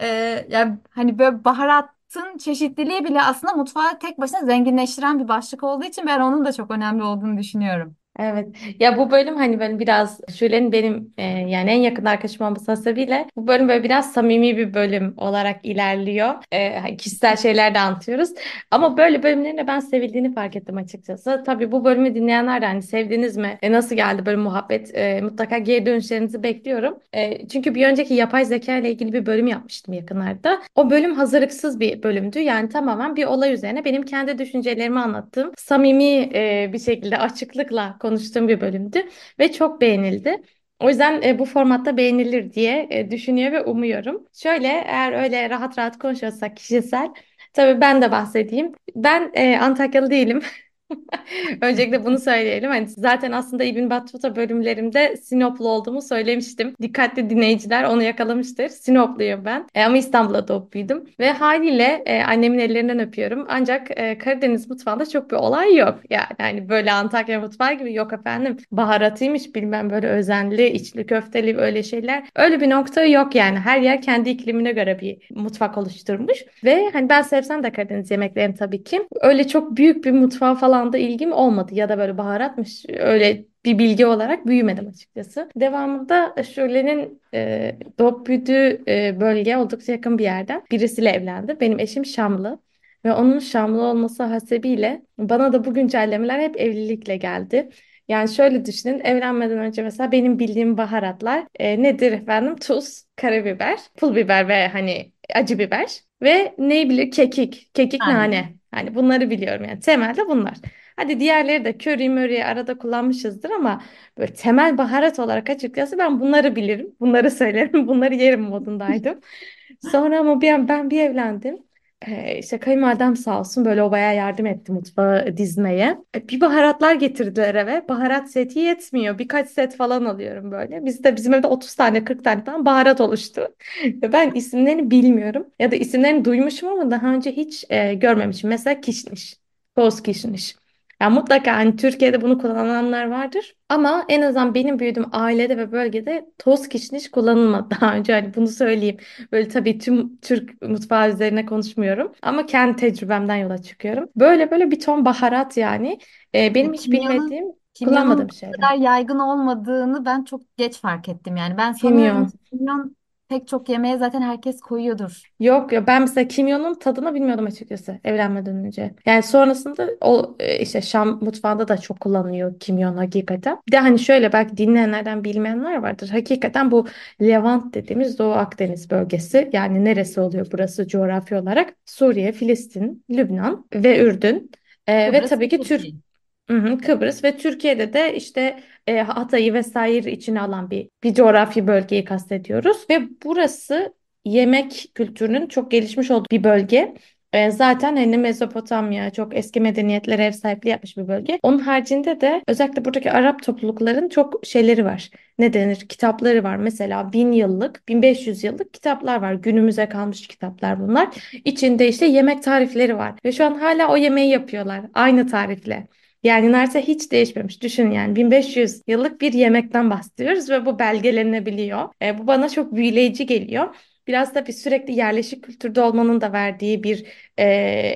Ee, yani hani böyle baharatın çeşitliliği bile aslında mutfağı tek başına zenginleştiren bir başlık olduğu için ben onun da çok önemli olduğunu düşünüyorum. Evet. Ya bu bölüm hani ben biraz Şule'nin benim e, yani en yakın arkadaşım olması hasebiyle bu bölüm böyle biraz samimi bir bölüm olarak ilerliyor. E, hani kişisel şeyler de anlatıyoruz. Ama böyle bölümlerin de ben sevildiğini fark ettim açıkçası. Tabii bu bölümü dinleyenler de hani sevdiniz mi? E, nasıl geldi böyle muhabbet? E, mutlaka geri dönüşlerinizi bekliyorum. E, çünkü bir önceki yapay zeka ile ilgili bir bölüm yapmıştım yakınlarda. O bölüm hazırlıksız bir bölümdü. Yani tamamen bir olay üzerine benim kendi düşüncelerimi anlattığım samimi e, bir şekilde açıklıkla konuştuğum bir bölümdü ve çok beğenildi. O yüzden e, bu formatta beğenilir diye e, düşünüyor ve umuyorum. Şöyle eğer öyle rahat rahat konuşuyorsak kişisel, tabii ben de bahsedeyim. Ben e, Antakyalı değilim. Öncelikle bunu söyleyelim. Hani zaten aslında İbn Battuta bölümlerimde Sinoplu olduğumu söylemiştim. Dikkatli dinleyiciler onu yakalamıştır. Sinopluyum ben. E, ama İstanbul'da doğup büyüdüm. Ve haliyle e, annemin ellerinden öpüyorum. Ancak e, Karadeniz mutfağında çok bir olay yok. Yani hani böyle Antakya mutfağı gibi yok efendim. Baharatıymış bilmem böyle özenli, içli köfteli öyle şeyler. Öyle bir nokta yok yani. Her yer kendi iklimine göre bir mutfak oluşturmuş. Ve hani ben sevsem de Karadeniz yemeklerini tabii ki. Öyle çok büyük bir mutfağa falan da ilgim olmadı. Ya da böyle baharatmış öyle bir bilgi olarak büyümedim açıkçası. Devamında Şule'nin e, doğup büyüdüğü e, bölge oldukça yakın bir yerden birisiyle evlendi. Benim eşim Şamlı. Ve onun Şamlı olması hasebiyle bana da bu güncellemeler hep evlilikle geldi. Yani şöyle düşünün evlenmeden önce mesela benim bildiğim baharatlar e, nedir efendim? Tuz, karabiber, pul biber ve hani acı biber ve ne bilir kekik, kekik Aynen. nane. Hani bunları biliyorum yani temelde bunlar. Hadi diğerleri de köri möri arada kullanmışızdır ama böyle temel baharat olarak açıkçası ben bunları bilirim. Bunları söylerim. Bunları yerim modundaydım. Sonra ama bir an ben bir evlendim. Ee, işte kayınvalidem sağ olsun böyle o bayağı yardım etti mutfağı dizmeye. E, bir baharatlar getirdiler eve. Baharat seti yetmiyor. Birkaç set falan alıyorum böyle. Bizde bizim evde 30 tane 40 tane falan baharat oluştu. Ben isimlerini bilmiyorum. Ya da isimlerini duymuşum ama daha önce hiç e, görmemişim. Mesela kişniş. Toz kişniş. Yani mutlaka hani Türkiye'de bunu kullananlar vardır. Ama en azından benim büyüdüğüm ailede ve bölgede toz kişniş kullanılmadı daha önce. Hani bunu söyleyeyim. Böyle tabii tüm Türk mutfağı üzerine konuşmuyorum. Ama kendi tecrübemden yola çıkıyorum. Böyle böyle bir ton baharat yani. Ee, benim hiç kimyonun bilmediğim, kimyonun kullanmadığım bu şeyler. kadar yaygın olmadığını ben çok geç fark ettim yani. Ben sanıyorum Kimyon. ki kimyon pek çok yemeğe zaten herkes koyuyordur. Yok ya ben mesela kimyonun tadını bilmiyordum açıkçası evlenmeden önce. Yani sonrasında o e, işte Şam mutfağında da çok kullanılıyor kimyon hakikaten. Bir de hani şöyle belki dinleyenlerden bilmeyenler vardır. Hakikaten bu Levant dediğimiz Doğu Akdeniz bölgesi yani neresi oluyor burası coğrafi olarak? Suriye, Filistin, Lübnan ve Ürdün. E, ve Kıbrıs tabii ki Türk Türkiye. Hı hı, Kıbrıs ve Türkiye'de de işte e, Hatay'ı vesaire içine alan bir bir coğrafi bölgeyi kastediyoruz ve burası yemek kültürünün çok gelişmiş olduğu bir bölge. E, zaten hani Mezopotamya çok eski medeniyetlere ev sahipliği yapmış bir bölge. Onun haricinde de özellikle buradaki Arap toplulukların çok şeyleri var. Ne denir? Kitapları var. Mesela bin yıllık, 1500 yıllık kitaplar var. Günümüze kalmış kitaplar bunlar. İçinde işte yemek tarifleri var. Ve şu an hala o yemeği yapıyorlar. Aynı tarifle. Yani neredeyse hiç değişmemiş. Düşün yani 1500 yıllık bir yemekten bahsediyoruz ve bu belgelenebiliyor. E, bu bana çok büyüleyici geliyor. Biraz da bir sürekli yerleşik kültürde olmanın da verdiği bir e,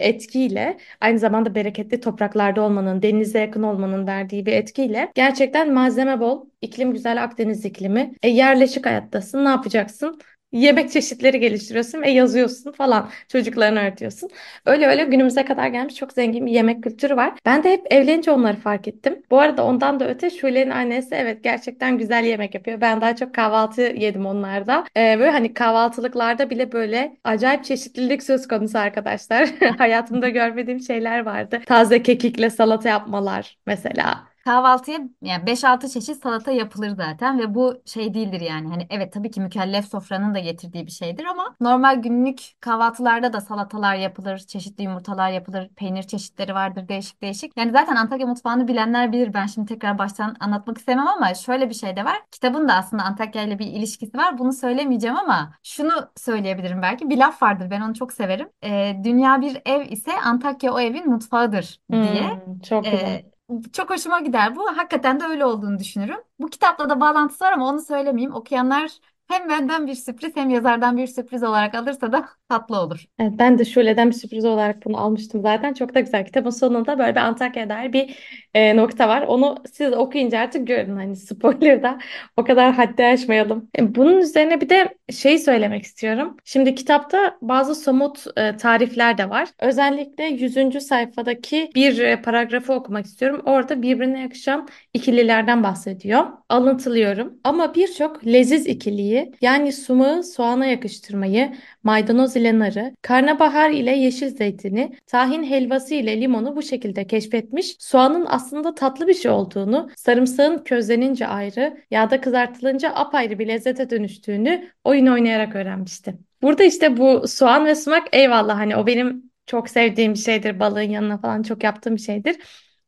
etkiyle aynı zamanda bereketli topraklarda olmanın, denize yakın olmanın verdiği bir etkiyle gerçekten malzeme bol, iklim güzel Akdeniz iklimi. E, yerleşik hayattasın, ne yapacaksın? Yemek çeşitleri geliştiriyorsun ve yazıyorsun falan. Çocuklarını öğretiyorsun. Öyle öyle günümüze kadar gelmiş çok zengin bir yemek kültürü var. Ben de hep evlenince onları fark ettim. Bu arada ondan da öte Şule'nin annesi evet gerçekten güzel yemek yapıyor. Ben daha çok kahvaltı yedim onlarda. Ee, böyle hani kahvaltılıklarda bile böyle acayip çeşitlilik söz konusu arkadaşlar. Hayatımda görmediğim şeyler vardı. Taze kekikle salata yapmalar mesela. Kahvaltıya yani beş altı çeşit salata yapılır zaten ve bu şey değildir yani. Hani evet tabii ki mükellef sofranın da getirdiği bir şeydir ama normal günlük kahvaltılarda da salatalar yapılır, çeşitli yumurtalar yapılır, peynir çeşitleri vardır değişik değişik. Yani zaten Antakya mutfağını bilenler bilir. Ben şimdi tekrar baştan anlatmak istemem ama şöyle bir şey de var. Kitabın da aslında Antakya ile bir ilişkisi var. Bunu söylemeyeceğim ama şunu söyleyebilirim belki. Bir laf vardır ben onu çok severim. Ee, dünya bir ev ise Antakya o evin mutfağıdır diye. Hmm, çok güzel. Çok hoşuma gider bu. Hakikaten de öyle olduğunu düşünürüm. Bu kitapla da bağlantısı var ama onu söylemeyeyim. Okuyanlar hem benden bir sürpriz hem yazardan bir sürpriz olarak alırsa da tatlı olur. Evet, ben de Şule'den bir sürpriz olarak bunu almıştım zaten. Çok da güzel. Kitabın sonunda böyle bir Antakya'ya dair bir e, nokta var. Onu siz okuyunca artık görün. Hani spoiler da o kadar haddi aşmayalım. E, bunun üzerine bir de şey söylemek istiyorum. Şimdi kitapta bazı somut e, tarifler de var. Özellikle yüzüncü sayfadaki bir e, paragrafı okumak istiyorum. Orada birbirine yakışan ikililerden bahsediyor. Alıntılıyorum. Ama birçok leziz ikiliyi yani sumağı soğana yakıştırmayı, maydanoz ile narı, karnabahar ile yeşil zeytini, tahin helvası ile limonu bu şekilde keşfetmiş. Soğanın aslında tatlı bir şey olduğunu, sarımsağın közlenince ayrı, yağda kızartılınca apayrı bir lezzete dönüştüğünü oyun oynayarak öğrenmişti. Burada işte bu soğan ve sumak eyvallah hani o benim çok sevdiğim bir şeydir. Balığın yanına falan çok yaptığım bir şeydir.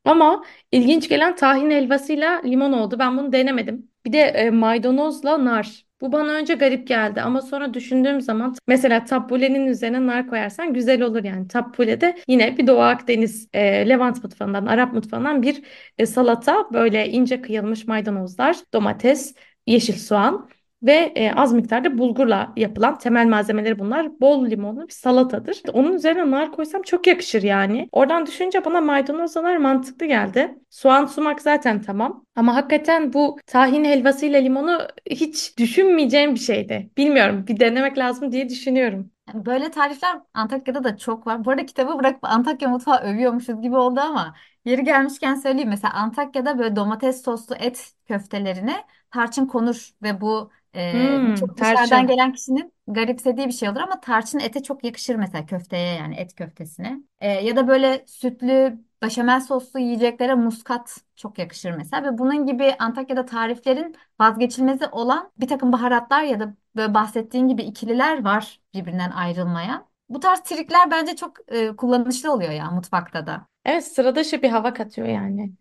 Ama ilginç gelen tahin helvasıyla limon oldu. Ben bunu denemedim. Bir de e, maydanozla nar. Bu bana önce garip geldi ama sonra düşündüğüm zaman mesela tabbulenin üzerine nar koyarsan güzel olur yani. Tabbule de yine bir Doğu Akdeniz, e, Levant mutfağından, Arap mutfağından bir e, salata. Böyle ince kıyılmış maydanozlar, domates, yeşil soğan ve e, az miktarda bulgurla yapılan temel malzemeleri bunlar. Bol limonlu bir salatadır. Onun üzerine nar koysam çok yakışır yani. Oradan düşünce bana maydanozla nar mantıklı geldi. Soğan sumak zaten tamam. Ama hakikaten bu tahin helvasıyla limonu hiç düşünmeyeceğim bir şeydi. Bilmiyorum bir denemek lazım diye düşünüyorum. Böyle tarifler Antakya'da da çok var. Bu arada kitabı bırakıp Antakya mutfağı övüyormuşuz gibi oldu ama yeri gelmişken söyleyeyim. Mesela Antakya'da böyle domates soslu et köftelerine tarçın konur ve bu e, Hmm, birçok dışarıdan tarçın. gelen kişinin garipsediği bir şey olur ama tarçın ete çok yakışır mesela köfteye yani et köftesine. Ee, ya da böyle sütlü beşamel soslu yiyeceklere muskat çok yakışır mesela ve bunun gibi Antakya'da tariflerin vazgeçilmezi olan bir takım baharatlar ya da böyle bahsettiğin gibi ikililer var birbirinden ayrılmayan. Bu tarz trikler bence çok e, kullanışlı oluyor ya mutfakta da. Evet sıra dışı bir hava katıyor yani.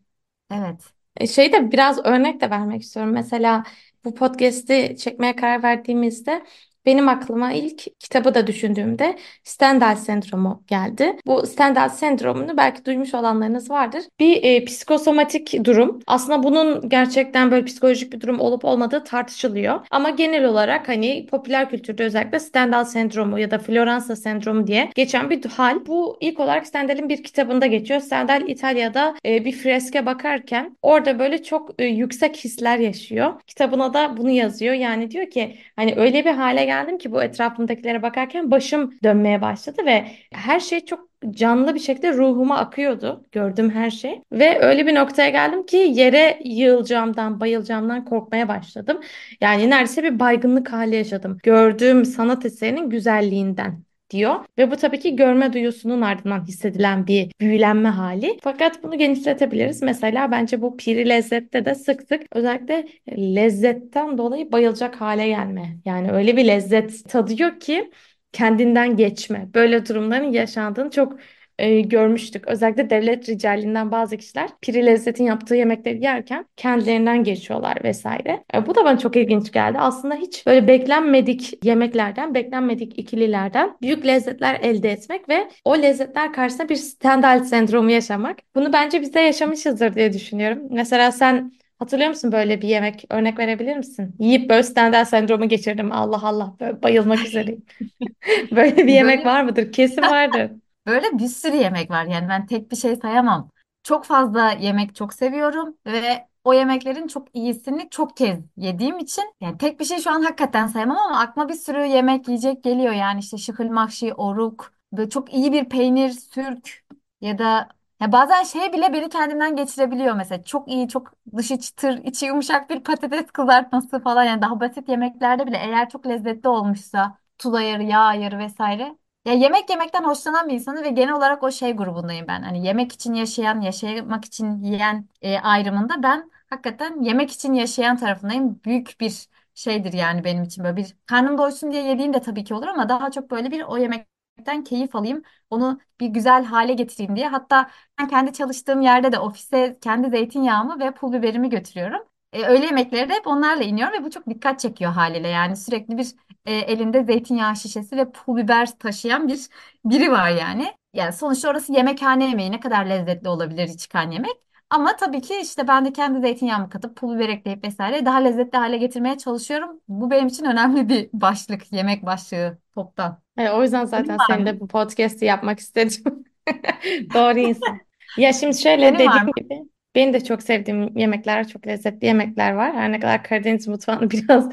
Evet. E, Şey de biraz örnek de vermek istiyorum. Mesela bu podcast'i çekmeye karar verdiğimizde benim aklıma ilk kitabı da düşündüğümde Stendhal sendromu geldi. Bu Stendhal sendromunu belki duymuş olanlarınız vardır. Bir e, psikosomatik durum. Aslında bunun gerçekten böyle psikolojik bir durum olup olmadığı tartışılıyor. Ama genel olarak hani popüler kültürde özellikle Stendhal sendromu ya da Floransa sendromu diye geçen bir hal. Bu ilk olarak Stendhal'in bir kitabında geçiyor. Stendhal İtalya'da e, bir freske bakarken orada böyle çok e, yüksek hisler yaşıyor. Kitabına da bunu yazıyor. Yani diyor ki hani öyle bir hale geldim ki bu etrafımdakilere bakarken başım dönmeye başladı ve her şey çok canlı bir şekilde ruhuma akıyordu. Gördüğüm her şey. Ve öyle bir noktaya geldim ki yere yığılacağımdan, bayılacağımdan korkmaya başladım. Yani neredeyse bir baygınlık hali yaşadım. Gördüğüm sanat eserinin güzelliğinden diyor. Ve bu tabii ki görme duyusunun ardından hissedilen bir büyülenme hali. Fakat bunu genişletebiliriz. Mesela bence bu piri lezzette de sık sık özellikle lezzetten dolayı bayılacak hale gelme. Yani öyle bir lezzet tadıyor ki kendinden geçme. Böyle durumların yaşandığını çok e, görmüştük. Özellikle devlet ricalinden bazı kişiler Piri Lezzet'in yaptığı yemekleri yerken kendilerinden geçiyorlar vesaire. E, bu da bana çok ilginç geldi. Aslında hiç böyle beklenmedik yemeklerden, beklenmedik ikililerden büyük lezzetler elde etmek ve o lezzetler karşısında bir Stendhal sendromu yaşamak. Bunu bence biz de yaşamışızdır diye düşünüyorum. Mesela sen Hatırlıyor musun böyle bir yemek? Örnek verebilir misin? Yiyip böyle Stendhal sendromu geçirdim. Allah Allah böyle bayılmak üzereyim. Böyle bir yemek var mıdır? Kesin vardır. Böyle bir sürü yemek var. Yani ben tek bir şey sayamam. Çok fazla yemek çok seviyorum ve o yemeklerin çok iyisini çok kez yediğim için yani tek bir şey şu an hakikaten sayamam ama aklıma bir sürü yemek yiyecek geliyor. Yani işte şıkıl mahşi, oruk, böyle çok iyi bir peynir, sürk ya da ya bazen şey bile beni kendimden geçirebiliyor mesela. Çok iyi çok dışı çıtır içi yumuşak bir patates kızartması falan. Yani daha basit yemeklerde bile eğer çok lezzetli olmuşsa tuz ayarı, yağ ayarı vesaire ya yemek yemekten hoşlanan bir insanı ve genel olarak o şey grubundayım ben. Hani yemek için yaşayan, yaşamak için yiyen e, ayrımında ben hakikaten yemek için yaşayan tarafındayım. Büyük bir şeydir yani benim için böyle bir karnım doysun diye yediğim de tabii ki olur ama daha çok böyle bir o yemekten keyif alayım. Onu bir güzel hale getireyim diye. Hatta ben kendi çalıştığım yerde de ofise kendi zeytinyağımı ve pul biberimi götürüyorum. E, öğle yemekleri de hep onlarla iniyor ve bu çok dikkat çekiyor haliyle. Yani sürekli bir e, elinde zeytinyağı şişesi ve pul biber taşıyan bir biri var yani. Yani sonuçta orası yemekhane yemeği ne kadar lezzetli olabilir çıkan yemek. Ama tabii ki işte ben de kendi zeytinyağımı katıp pul biber ekleyip vesaire daha lezzetli hale getirmeye çalışıyorum. Bu benim için önemli bir başlık, yemek başlığı toptan. E, o yüzden Senin zaten var mı? seninle bu podcast'i yapmak istedim. Doğru insan. Ya şimdi şöyle Senin var dediğim mı? gibi benim de çok sevdiğim yemekler, çok lezzetli yemekler var. Her ne kadar Karadeniz mutfağını biraz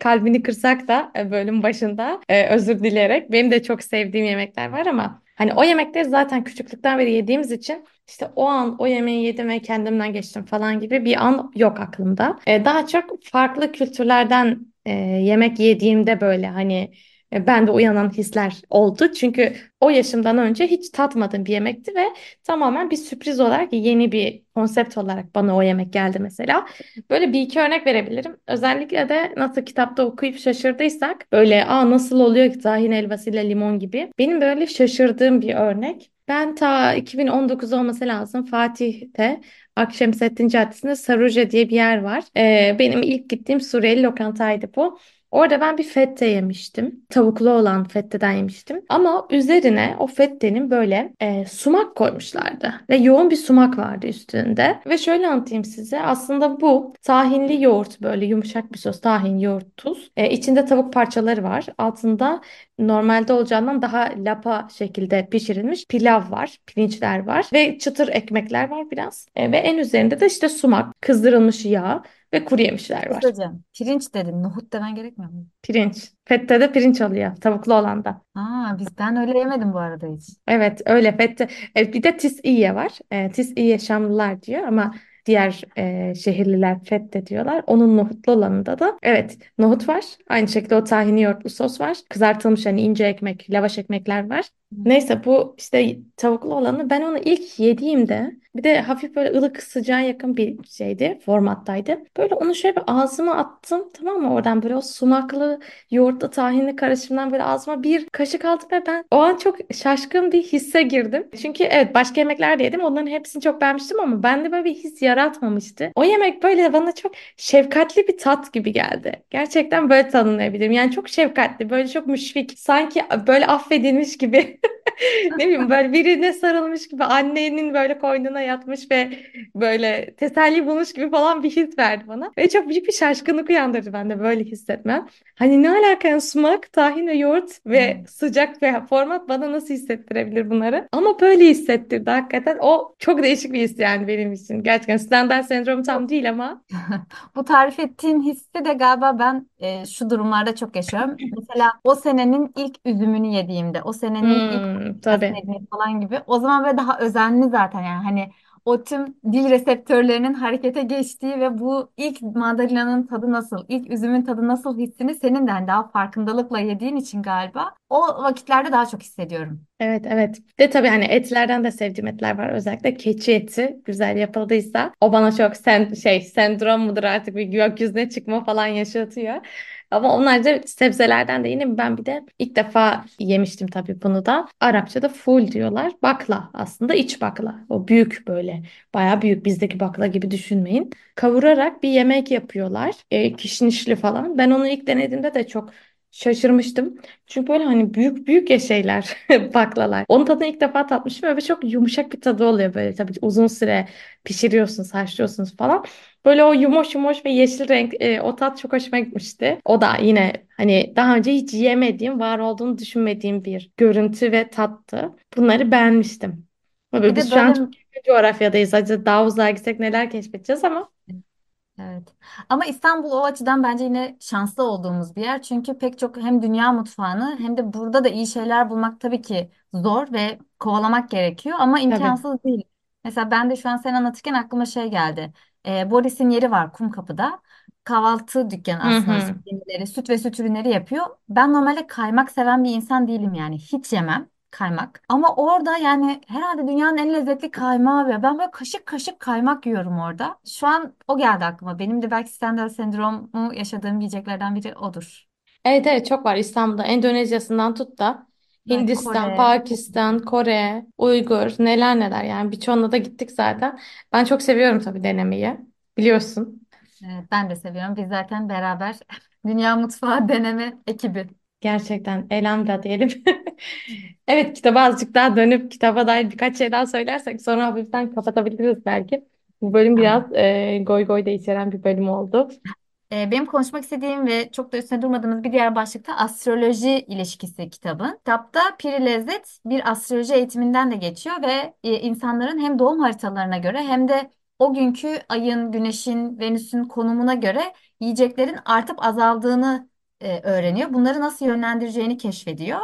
kalbini kırsak da e, bölüm başında e, özür dileyerek benim de çok sevdiğim yemekler var ama hani o yemekleri zaten küçüklükten beri yediğimiz için işte o an o yemeği yedim ve kendimden geçtim falan gibi bir an yok aklımda. E, daha çok farklı kültürlerden yemek yediğimde böyle hani e, bende uyanan hisler oldu. Çünkü o yaşımdan önce hiç tatmadığım bir yemekti ve tamamen bir sürpriz olarak yeni bir konsept olarak bana o yemek geldi mesela. Böyle bir iki örnek verebilirim. Özellikle de nasıl kitapta okuyup şaşırdıysak böyle aa nasıl oluyor ki tahin helvasıyla limon gibi. Benim böyle şaşırdığım bir örnek. Ben ta 2019 olması lazım Fatih'te Akşemseddin Caddesi'nde Saruje diye bir yer var. Ee, benim ilk gittiğim Suriyeli lokantaydı bu. Orada ben bir fette yemiştim. Tavuklu olan fetteden yemiştim. Ama üzerine o fettenin böyle e, sumak koymuşlardı. Ve yoğun bir sumak vardı üstünde. Ve şöyle anlatayım size. Aslında bu tahinli yoğurt böyle yumuşak bir sos. Tahin, yoğurt, tuz. E, içinde tavuk parçaları var. Altında normalde olacağından daha lapa şekilde pişirilmiş pilav var. Pirinçler var. Ve çıtır ekmekler var biraz. E, ve en üzerinde de işte sumak, kızdırılmış yağ ve kuru yemişler var. Kısaca pirinç dedin. Nohut demen gerekmiyor mu? Pirinç. Fette de pirinç oluyor. Tavuklu olan da. Aa, biz ben öyle yemedim bu arada hiç. Evet öyle fette. Evet, bir de tis iye var. E, tis iye Şamlılar diyor ama Diğer e, şehirliler fethediyorlar. Onun nohutlu olanında da evet nohut var. Aynı şekilde o tahini yoğurtlu sos var. Kızartılmış hani ince ekmek, lavaş ekmekler var. Neyse bu işte tavuklu olanı ben onu ilk yediğimde bir de hafif böyle ılık sıcağa yakın bir şeydi formattaydı. Böyle onu şöyle bir ağzıma attım tamam mı oradan böyle o sumaklı yoğurtlu tahinli karışımdan böyle ağzıma bir kaşık aldım ve ben o an çok şaşkın bir hisse girdim. Çünkü evet başka yemekler de yedim onların hepsini çok beğenmiştim ama bende böyle bir his yaratmamıştı. O yemek böyle bana çok şefkatli bir tat gibi geldi. Gerçekten böyle tanımlayabilirim. Yani çok şefkatli böyle çok müşfik sanki böyle affedilmiş gibi Ne bileyim böyle birine sarılmış gibi annenin böyle koynuna yatmış ve böyle teselli bulmuş gibi falan bir his verdi bana. Ve çok büyük bir şaşkınlık uyandırdı bende böyle hissetmem. Hani ne alaka yani sumak, tahin ve yoğurt ve sıcak ve format bana nasıl hissettirebilir bunları? Ama böyle hissettirdi hakikaten. O çok değişik bir his yani benim için. Gerçekten standart sendrom tam değil ama. Bu tarif ettiğin hissi de galiba ben e, şu durumlarda çok yaşıyorum. Mesela o senenin ilk üzümünü yediğimde, o senenin ilk Hmm, tabii. yediğim falan gibi. O zaman böyle daha özenli zaten yani hani o tüm dil reseptörlerinin harekete geçtiği ve bu ilk mandalina'nın tadı nasıl, ilk üzümün tadı nasıl hissini senin de hani daha farkındalıkla yediğin için galiba o vakitlerde daha çok hissediyorum. Evet evet. De tabii hani etlerden de sevdiğim etler var. Özellikle keçi eti güzel yapıldıysa o bana çok sen şey sendrom mudur artık bir gökyüzüne çıkma falan yaşatıyor. Ama onlarca sebzelerden de yine ben bir de ilk defa yemiştim tabii bunu da. Arapçada ful diyorlar. Bakla aslında iç bakla. O büyük böyle bayağı büyük bizdeki bakla gibi düşünmeyin. Kavurarak bir yemek yapıyorlar. E, kişnişli falan. Ben onu ilk denediğimde de çok şaşırmıştım. Çünkü böyle hani büyük büyük ya şeyler baklalar. Onun tadını ilk defa tatmışım ve çok yumuşak bir tadı oluyor böyle tabii uzun süre pişiriyorsunuz, haşlıyorsunuz falan. Böyle o yumuş yumuş ve yeşil renk e, o tat çok hoşuma gitmişti. O da yine hani daha önce hiç yemediğim, var olduğunu düşünmediğim bir görüntü ve tattı. Bunları beğenmiştim. Tabii Bir biz de şu an böyle çok coğrafyadayız. Acaba daha uzağa gitsek neler keşfedeceğiz ama Evet. Ama İstanbul o açıdan bence yine şanslı olduğumuz bir yer. Çünkü pek çok hem dünya mutfağını hem de burada da iyi şeyler bulmak tabii ki zor ve kovalamak gerekiyor ama tabii. imkansız değil. Mesela ben de şu an sen anlatırken aklıma şey geldi. Ee, Boris'in yeri var Kumkapı'da. Kahvaltı dükkanı Hı aslında hı. süt ürünleri, süt ve süt ürünleri yapıyor. Ben normalde kaymak seven bir insan değilim yani. Hiç yemem kaymak. Ama orada yani herhalde dünyanın en lezzetli kaymağı ya. Ben böyle kaşık kaşık kaymak yiyorum orada. Şu an o geldi aklıma. Benim de belki Stendhal sendromu yaşadığım yiyeceklerden biri odur. Evet evet çok var İstanbul'da. Endonezya'sından tut da Ay, Hindistan, Kore. Pakistan, Kore, Uygur neler neler yani birçoğuna da gittik zaten. Ben çok seviyorum tabii denemeyi. Biliyorsun. Evet, ben de seviyorum. Biz zaten beraber Dünya Mutfağı deneme ekibi. Gerçekten elhamdülillah diyelim. Evet kitaba azıcık daha dönüp kitaba dair birkaç şey daha söylersek sonra hafiften kapatabiliriz belki. Bu bölüm Tamam. biraz e, goy goy da içeren bir bölüm oldu. Ee, Benim konuşmak istediğim ve çok da üstüne durmadığımız bir diğer başlıkta astroloji ilişkisi kitabın. Kitapta Piri Lezzet bir astroloji eğitiminden de geçiyor ve e, insanların hem doğum haritalarına göre hem de o günkü ayın, güneşin, Venüs'ün konumuna göre yiyeceklerin artıp azaldığını e, öğreniyor. Bunları nasıl yönlendireceğini keşfediyor.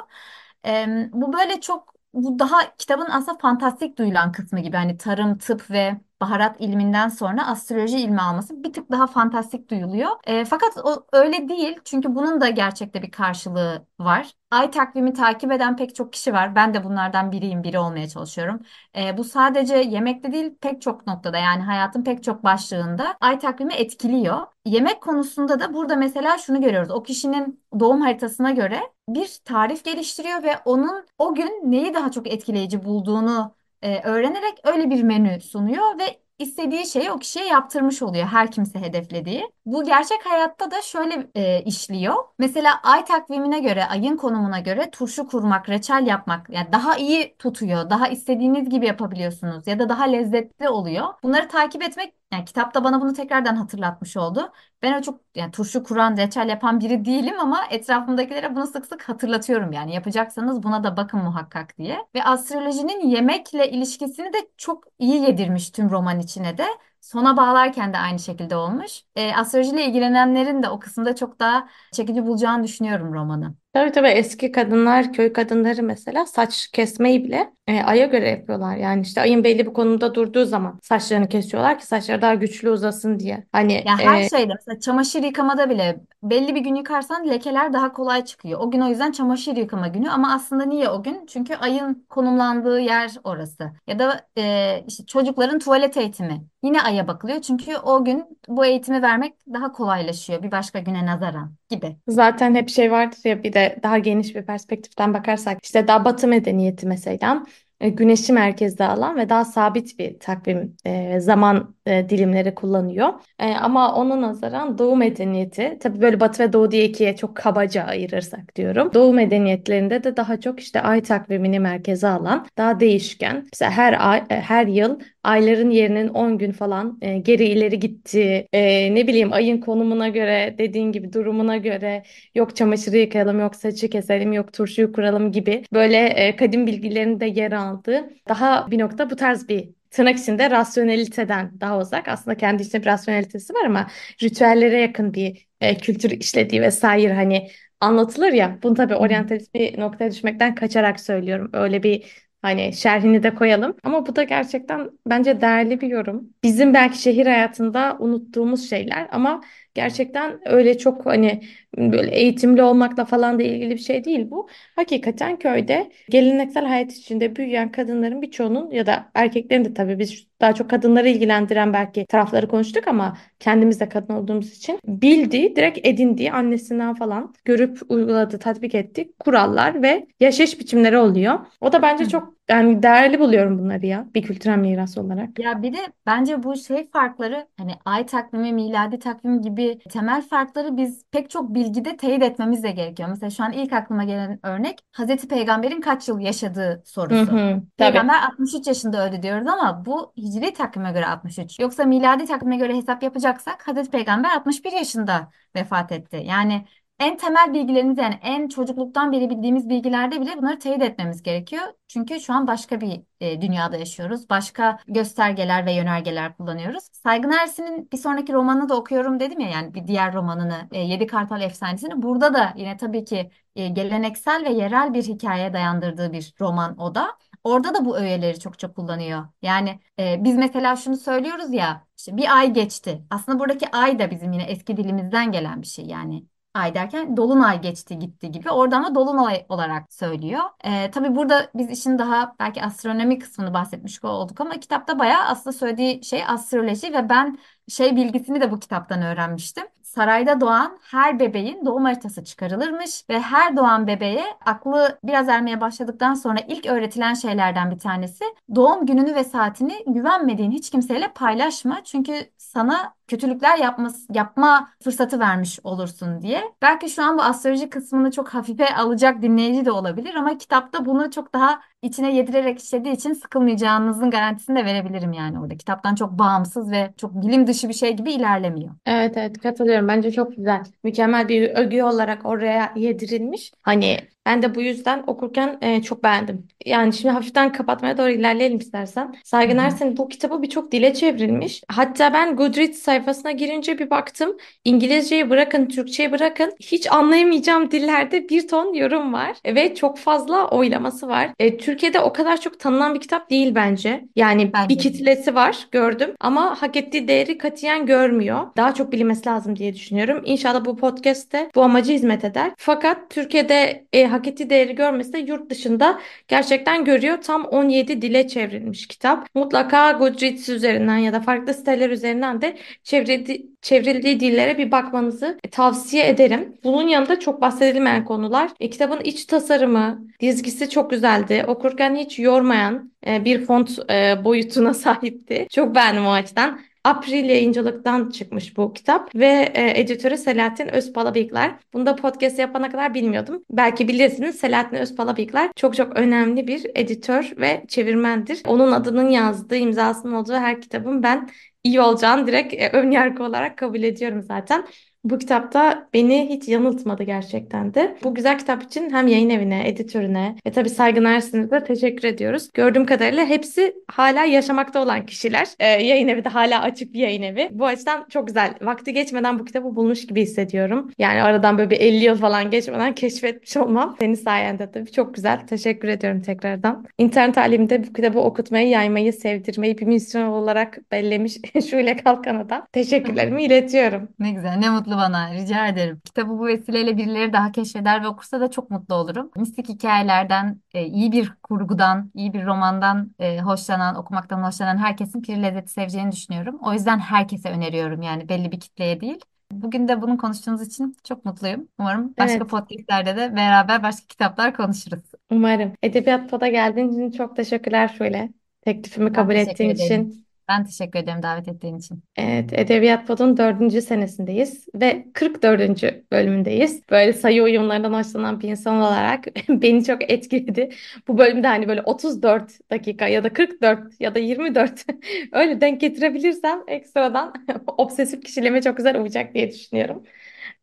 Bu böyle çok bu daha kitabın aslında fantastik duyulan kısmı gibi. Hani tarım, tıp ve baharat ilminden sonra astroloji ilmi alması bir tık daha fantastik duyuluyor. E, fakat o öyle değil çünkü bunun da gerçekte bir karşılığı var. Ay takvimi takip eden pek çok kişi var. Ben de bunlardan biriyim, biri olmaya çalışıyorum. E, bu sadece yemekte değil pek çok noktada yani hayatın pek çok başlığında ay takvimi etkiliyor. Yemek konusunda da burada mesela şunu görüyoruz. O kişinin doğum haritasına göre bir tarif geliştiriyor ve onun o gün neyi daha çok etkileyici bulduğunu e, öğrenerek öyle bir menü sunuyor ve istediği şeyi o kişiye yaptırmış oluyor her kimse hedeflediği. Bu gerçek hayatta da şöyle e, işliyor. Mesela ay takvimine göre, ayın konumuna göre turşu kurmak, reçel yapmak yani daha iyi tutuyor, daha istediğiniz gibi yapabiliyorsunuz ya da daha lezzetli oluyor. Bunları takip etmek yani kitapta bana bunu tekrardan hatırlatmış oldu. Ben öyle çok yani turşu kuran, reçel yapan biri değilim ama etrafımdakilere bunu sık sık hatırlatıyorum yani. Yapacaksanız buna da bakın muhakkak diye. Ve astrolojinin yemekle ilişkisini de çok iyi yedirmiş tüm roman içine de. Sona bağlarken de aynı şekilde olmuş. E, astrolojiyle ilgilenenlerin de o kısımda çok daha çekici bulacağını düşünüyorum romanı. Tabii tabii eski kadınlar, köy kadınları mesela saç kesmeyi bile e, aya göre yapıyorlar. Yani işte ayın belli bir konumda durduğu zaman saçlarını kesiyorlar ki saçları daha güçlü uzasın diye. Hani Ya her e, şeyde mesela çamaşır yıkamada bile belli bir gün yıkarsan lekeler daha kolay çıkıyor. O gün o yüzden çamaşır yıkama günü ama aslında niye o gün? Çünkü ayın konumlandığı yer orası. Ya da e, işte çocukların tuvalet eğitimi yine aya bakılıyor. Çünkü o gün bu eğitimi vermek daha kolaylaşıyor bir başka güne nazaran gibi. Zaten hep şey vardır ya bir de daha geniş bir perspektiften bakarsak işte daha Batı medeniyeti mesela e, güneşi merkezde alan ve daha sabit bir takvim e, zaman e, dilimleri kullanıyor. E, ama ona nazaran Doğu medeniyeti tabii böyle Batı ve Doğu diye ikiye çok kabaca ayırırsak diyorum. Doğu medeniyetlerinde de daha çok işte ay takvimini merkeze alan daha değişken. Mesela her ay e, her yıl ayların yerinin 10 gün falan e, geri ileri gittiği e, ne bileyim ayın konumuna göre dediğin gibi durumuna göre yok çamaşırı yıkayalım yok saçı keselim yok turşuyu kuralım gibi böyle e, kadim bilgilerin de yer aldığı daha bir nokta bu tarz bir tırnak içinde rasyoneliteden daha uzak. Aslında kendi içinde bir rasyonelitesi var ama ritüellere yakın bir e, kültür işlediği vesaire hani anlatılır ya. Bunu tabii oryantalist bir noktaya düşmekten kaçarak söylüyorum. Öyle bir Hani şerhini de koyalım. Ama bu da gerçekten bence değerli bir yorum. Bizim belki şehir hayatında unuttuğumuz şeyler ama gerçekten öyle çok hani böyle eğitimli olmakla falan da ilgili bir şey değil bu. Hakikaten köyde geleneksel hayat içinde büyüyen kadınların birçoğunun ya da erkeklerin de tabii biz daha çok kadınları ilgilendiren belki tarafları konuştuk ama kendimiz de kadın olduğumuz için bildiği, direkt edindiği annesinden falan görüp uyguladığı, tatbik ettiği kurallar ve yaşayış biçimleri oluyor. O da bence Hı. çok yani değerli buluyorum bunları ya bir kültürel miras olarak. Ya bir de bence bu şey farkları hani ay takvimi, miladi takvim gibi temel farkları biz pek çok bilgide teyit etmemiz de gerekiyor. Mesela şu an ilk aklıma gelen örnek Hazreti Peygamber'in kaç yıl yaşadığı Hı sorusu. hı, tabii. Peygamber 63 yaşında öldü diyoruz ama bu hicri takvime göre 63. Yoksa miladi takvime göre hesap yapacaksak Hazreti Peygamber 61 yaşında vefat etti. Yani en temel bilgilerimiz yani en çocukluktan beri bildiğimiz bilgilerde bile bunları teyit etmemiz gerekiyor. Çünkü şu an başka bir e, dünyada yaşıyoruz. Başka göstergeler ve yönergeler kullanıyoruz. Saygın Ersin'in bir sonraki romanını da okuyorum dedim ya yani bir diğer romanını e, Yedi Kartal Efsanesi'ni. Burada da yine tabii ki e, geleneksel ve yerel bir hikayeye dayandırdığı bir roman o da. Orada da bu öğeleri çok çok kullanıyor. Yani e, biz mesela şunu söylüyoruz ya işte bir ay geçti. Aslında buradaki ay da bizim yine eski dilimizden gelen bir şey yani ay derken dolunay geçti gitti gibi. Oradan da dolunay olarak söylüyor. Ee, tabii burada biz işin daha belki astronomi kısmını bahsetmiş olduk ama kitapta bayağı aslında söylediği şey astroloji ve ben şey bilgisini de bu kitaptan öğrenmiştim. Sarayda doğan her bebeğin doğum haritası çıkarılırmış ve her doğan bebeğe aklı biraz ermeye başladıktan sonra ilk öğretilen şeylerden bir tanesi doğum gününü ve saatini güvenmediğin hiç kimseyle paylaşma. Çünkü sana kötülükler yapma, yapma fırsatı vermiş olursun diye. Belki şu an bu astroloji kısmını çok hafife alacak dinleyici de olabilir ama kitapta bunu çok daha içine yedirerek işlediği için sıkılmayacağınızın garantisini de verebilirim yani orada. Kitaptan çok bağımsız ve çok bilim dışı bir şey gibi ilerlemiyor. Evet evet katılıyorum. Bence çok güzel. Mükemmel bir öge olarak oraya yedirilmiş. Hani ben de bu yüzden okurken e, çok beğendim. Yani şimdi hafiften kapatmaya doğru ilerleyelim istersen. Saygın hı. Ersen'in bu kitabı birçok dile çevrilmiş. Hatta ben Goodreads sayfasına girince bir baktım. İngilizceyi bırakın, Türkçeyi bırakın. Hiç anlayamayacağım dillerde bir ton yorum var. Ve çok fazla oylaması var. E, Türkiye'de o kadar çok tanınan bir kitap değil bence. Yani bir Bence de. kitlesi var gördüm ama hak ettiği değeri katiyen görmüyor. Daha çok bilinmesi lazım diye düşünüyorum. İnşallah bu podcast'te bu amaca hizmet eder. Fakat Türkiye'de e, hak ettiği değeri görmesi de yurt dışında gerçekten görüyor. Tam 17 dile çevrilmiş kitap. Mutlaka Goodreads üzerinden ya da farklı siteler üzerinden de çevrildi, çevrildiği dillere bir bakmanızı tavsiye ederim. Bunun yanında çok bahsedilmeyen konular. E, kitabın iç tasarımı, dizgisi çok güzeldi. Okurken hiç yormayan e, bir font e, boyutuna sahipti. Çok beğendim o açıdan. April yayıncılıktan çıkmış bu kitap ve e, editörü Selahattin Özpalabıyıklar. Bunu da podcast yapana kadar bilmiyordum. Belki bilirsiniz Selahattin Özpalabıyıklar çok çok önemli bir editör ve çevirmendir. Onun adının yazdığı, imzasının olduğu her kitabın ben iyi olacağını direkt e, ön yargı olarak kabul ediyorum zaten. Bu kitapta beni hiç yanıltmadı gerçekten de. Bu güzel kitap için hem yayın evine, editörüne ve tabii Saygın Ersin'e de teşekkür ediyoruz. Gördüğüm kadarıyla hepsi hala yaşamakta olan kişiler. Ee, yayın evi de hala açık bir yayın evi. Bu açıdan çok güzel. Vakti geçmeden bu kitabı bulmuş gibi hissediyorum. Yani aradan böyle bir 50 yıl falan geçmeden keşfetmiş olmam. Senin sayende tabii. Çok güzel. Teşekkür ediyorum tekrardan. İnternet aleminde bu kitabı okutmayı, yaymayı, sevdirmeyi bir misyon olarak bellemiş Şule Kalkan'a da teşekkürlerimi iletiyorum. Ne güzel, ne mutlu bana. Rica ederim. Kitabı bu vesileyle birileri daha keşfeder ve okursa da çok mutlu olurum. Mistik hikayelerden, e, iyi bir kurgudan, iyi bir romandan e, hoşlanan, okumaktan hoşlanan herkesin Pir Lezzet'i seveceğini düşünüyorum. O yüzden herkese öneriyorum yani belli bir kitleye değil. Bugün de bunu konuştuğumuz için çok mutluyum. Umarım başka Evet. podcastlerde de beraber başka kitaplar konuşuruz. Umarım. Edebiyat Pod'a geldiğin için çok teşekkürler Şule. Teklifimi Ben kabul teşekkür ettiğin ederim. için. Ben teşekkür ederim davet ettiğin için. Evet, Edebiyat Pod'un dördüncü senesindeyiz ve 44. bölümündeyiz. Böyle sayı oyunlarından hoşlanan bir insan olarak beni çok etkiledi. Bu bölümde hani böyle 34 dakika ya da 44 ya da 24 öyle denk getirebilirsem ekstradan obsesif kişiliğime çok güzel uyacak diye düşünüyorum.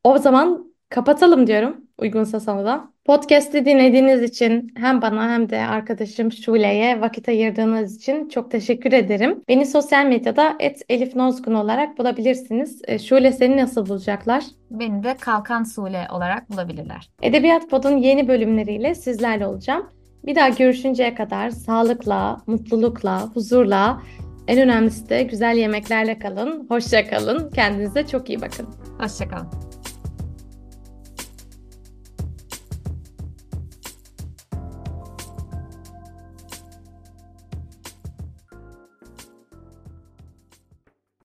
O zaman kapatalım diyorum uygunsa sana da. Podcast'i dinlediğiniz için hem bana hem de arkadaşım Şule'ye vakit ayırdığınız için çok teşekkür ederim. Beni sosyal medyada @elif Nozgun olarak bulabilirsiniz. E, Şule seni nasıl bulacaklar? Beni de Kalkan Sule olarak bulabilirler. Edebiyat Pod'un yeni bölümleriyle sizlerle olacağım. Bir daha görüşünceye kadar sağlıkla, mutlulukla, huzurla, en önemlisi de güzel yemeklerle kalın. Hoşça kalın. Kendinize çok iyi bakın. Hoşça kalın.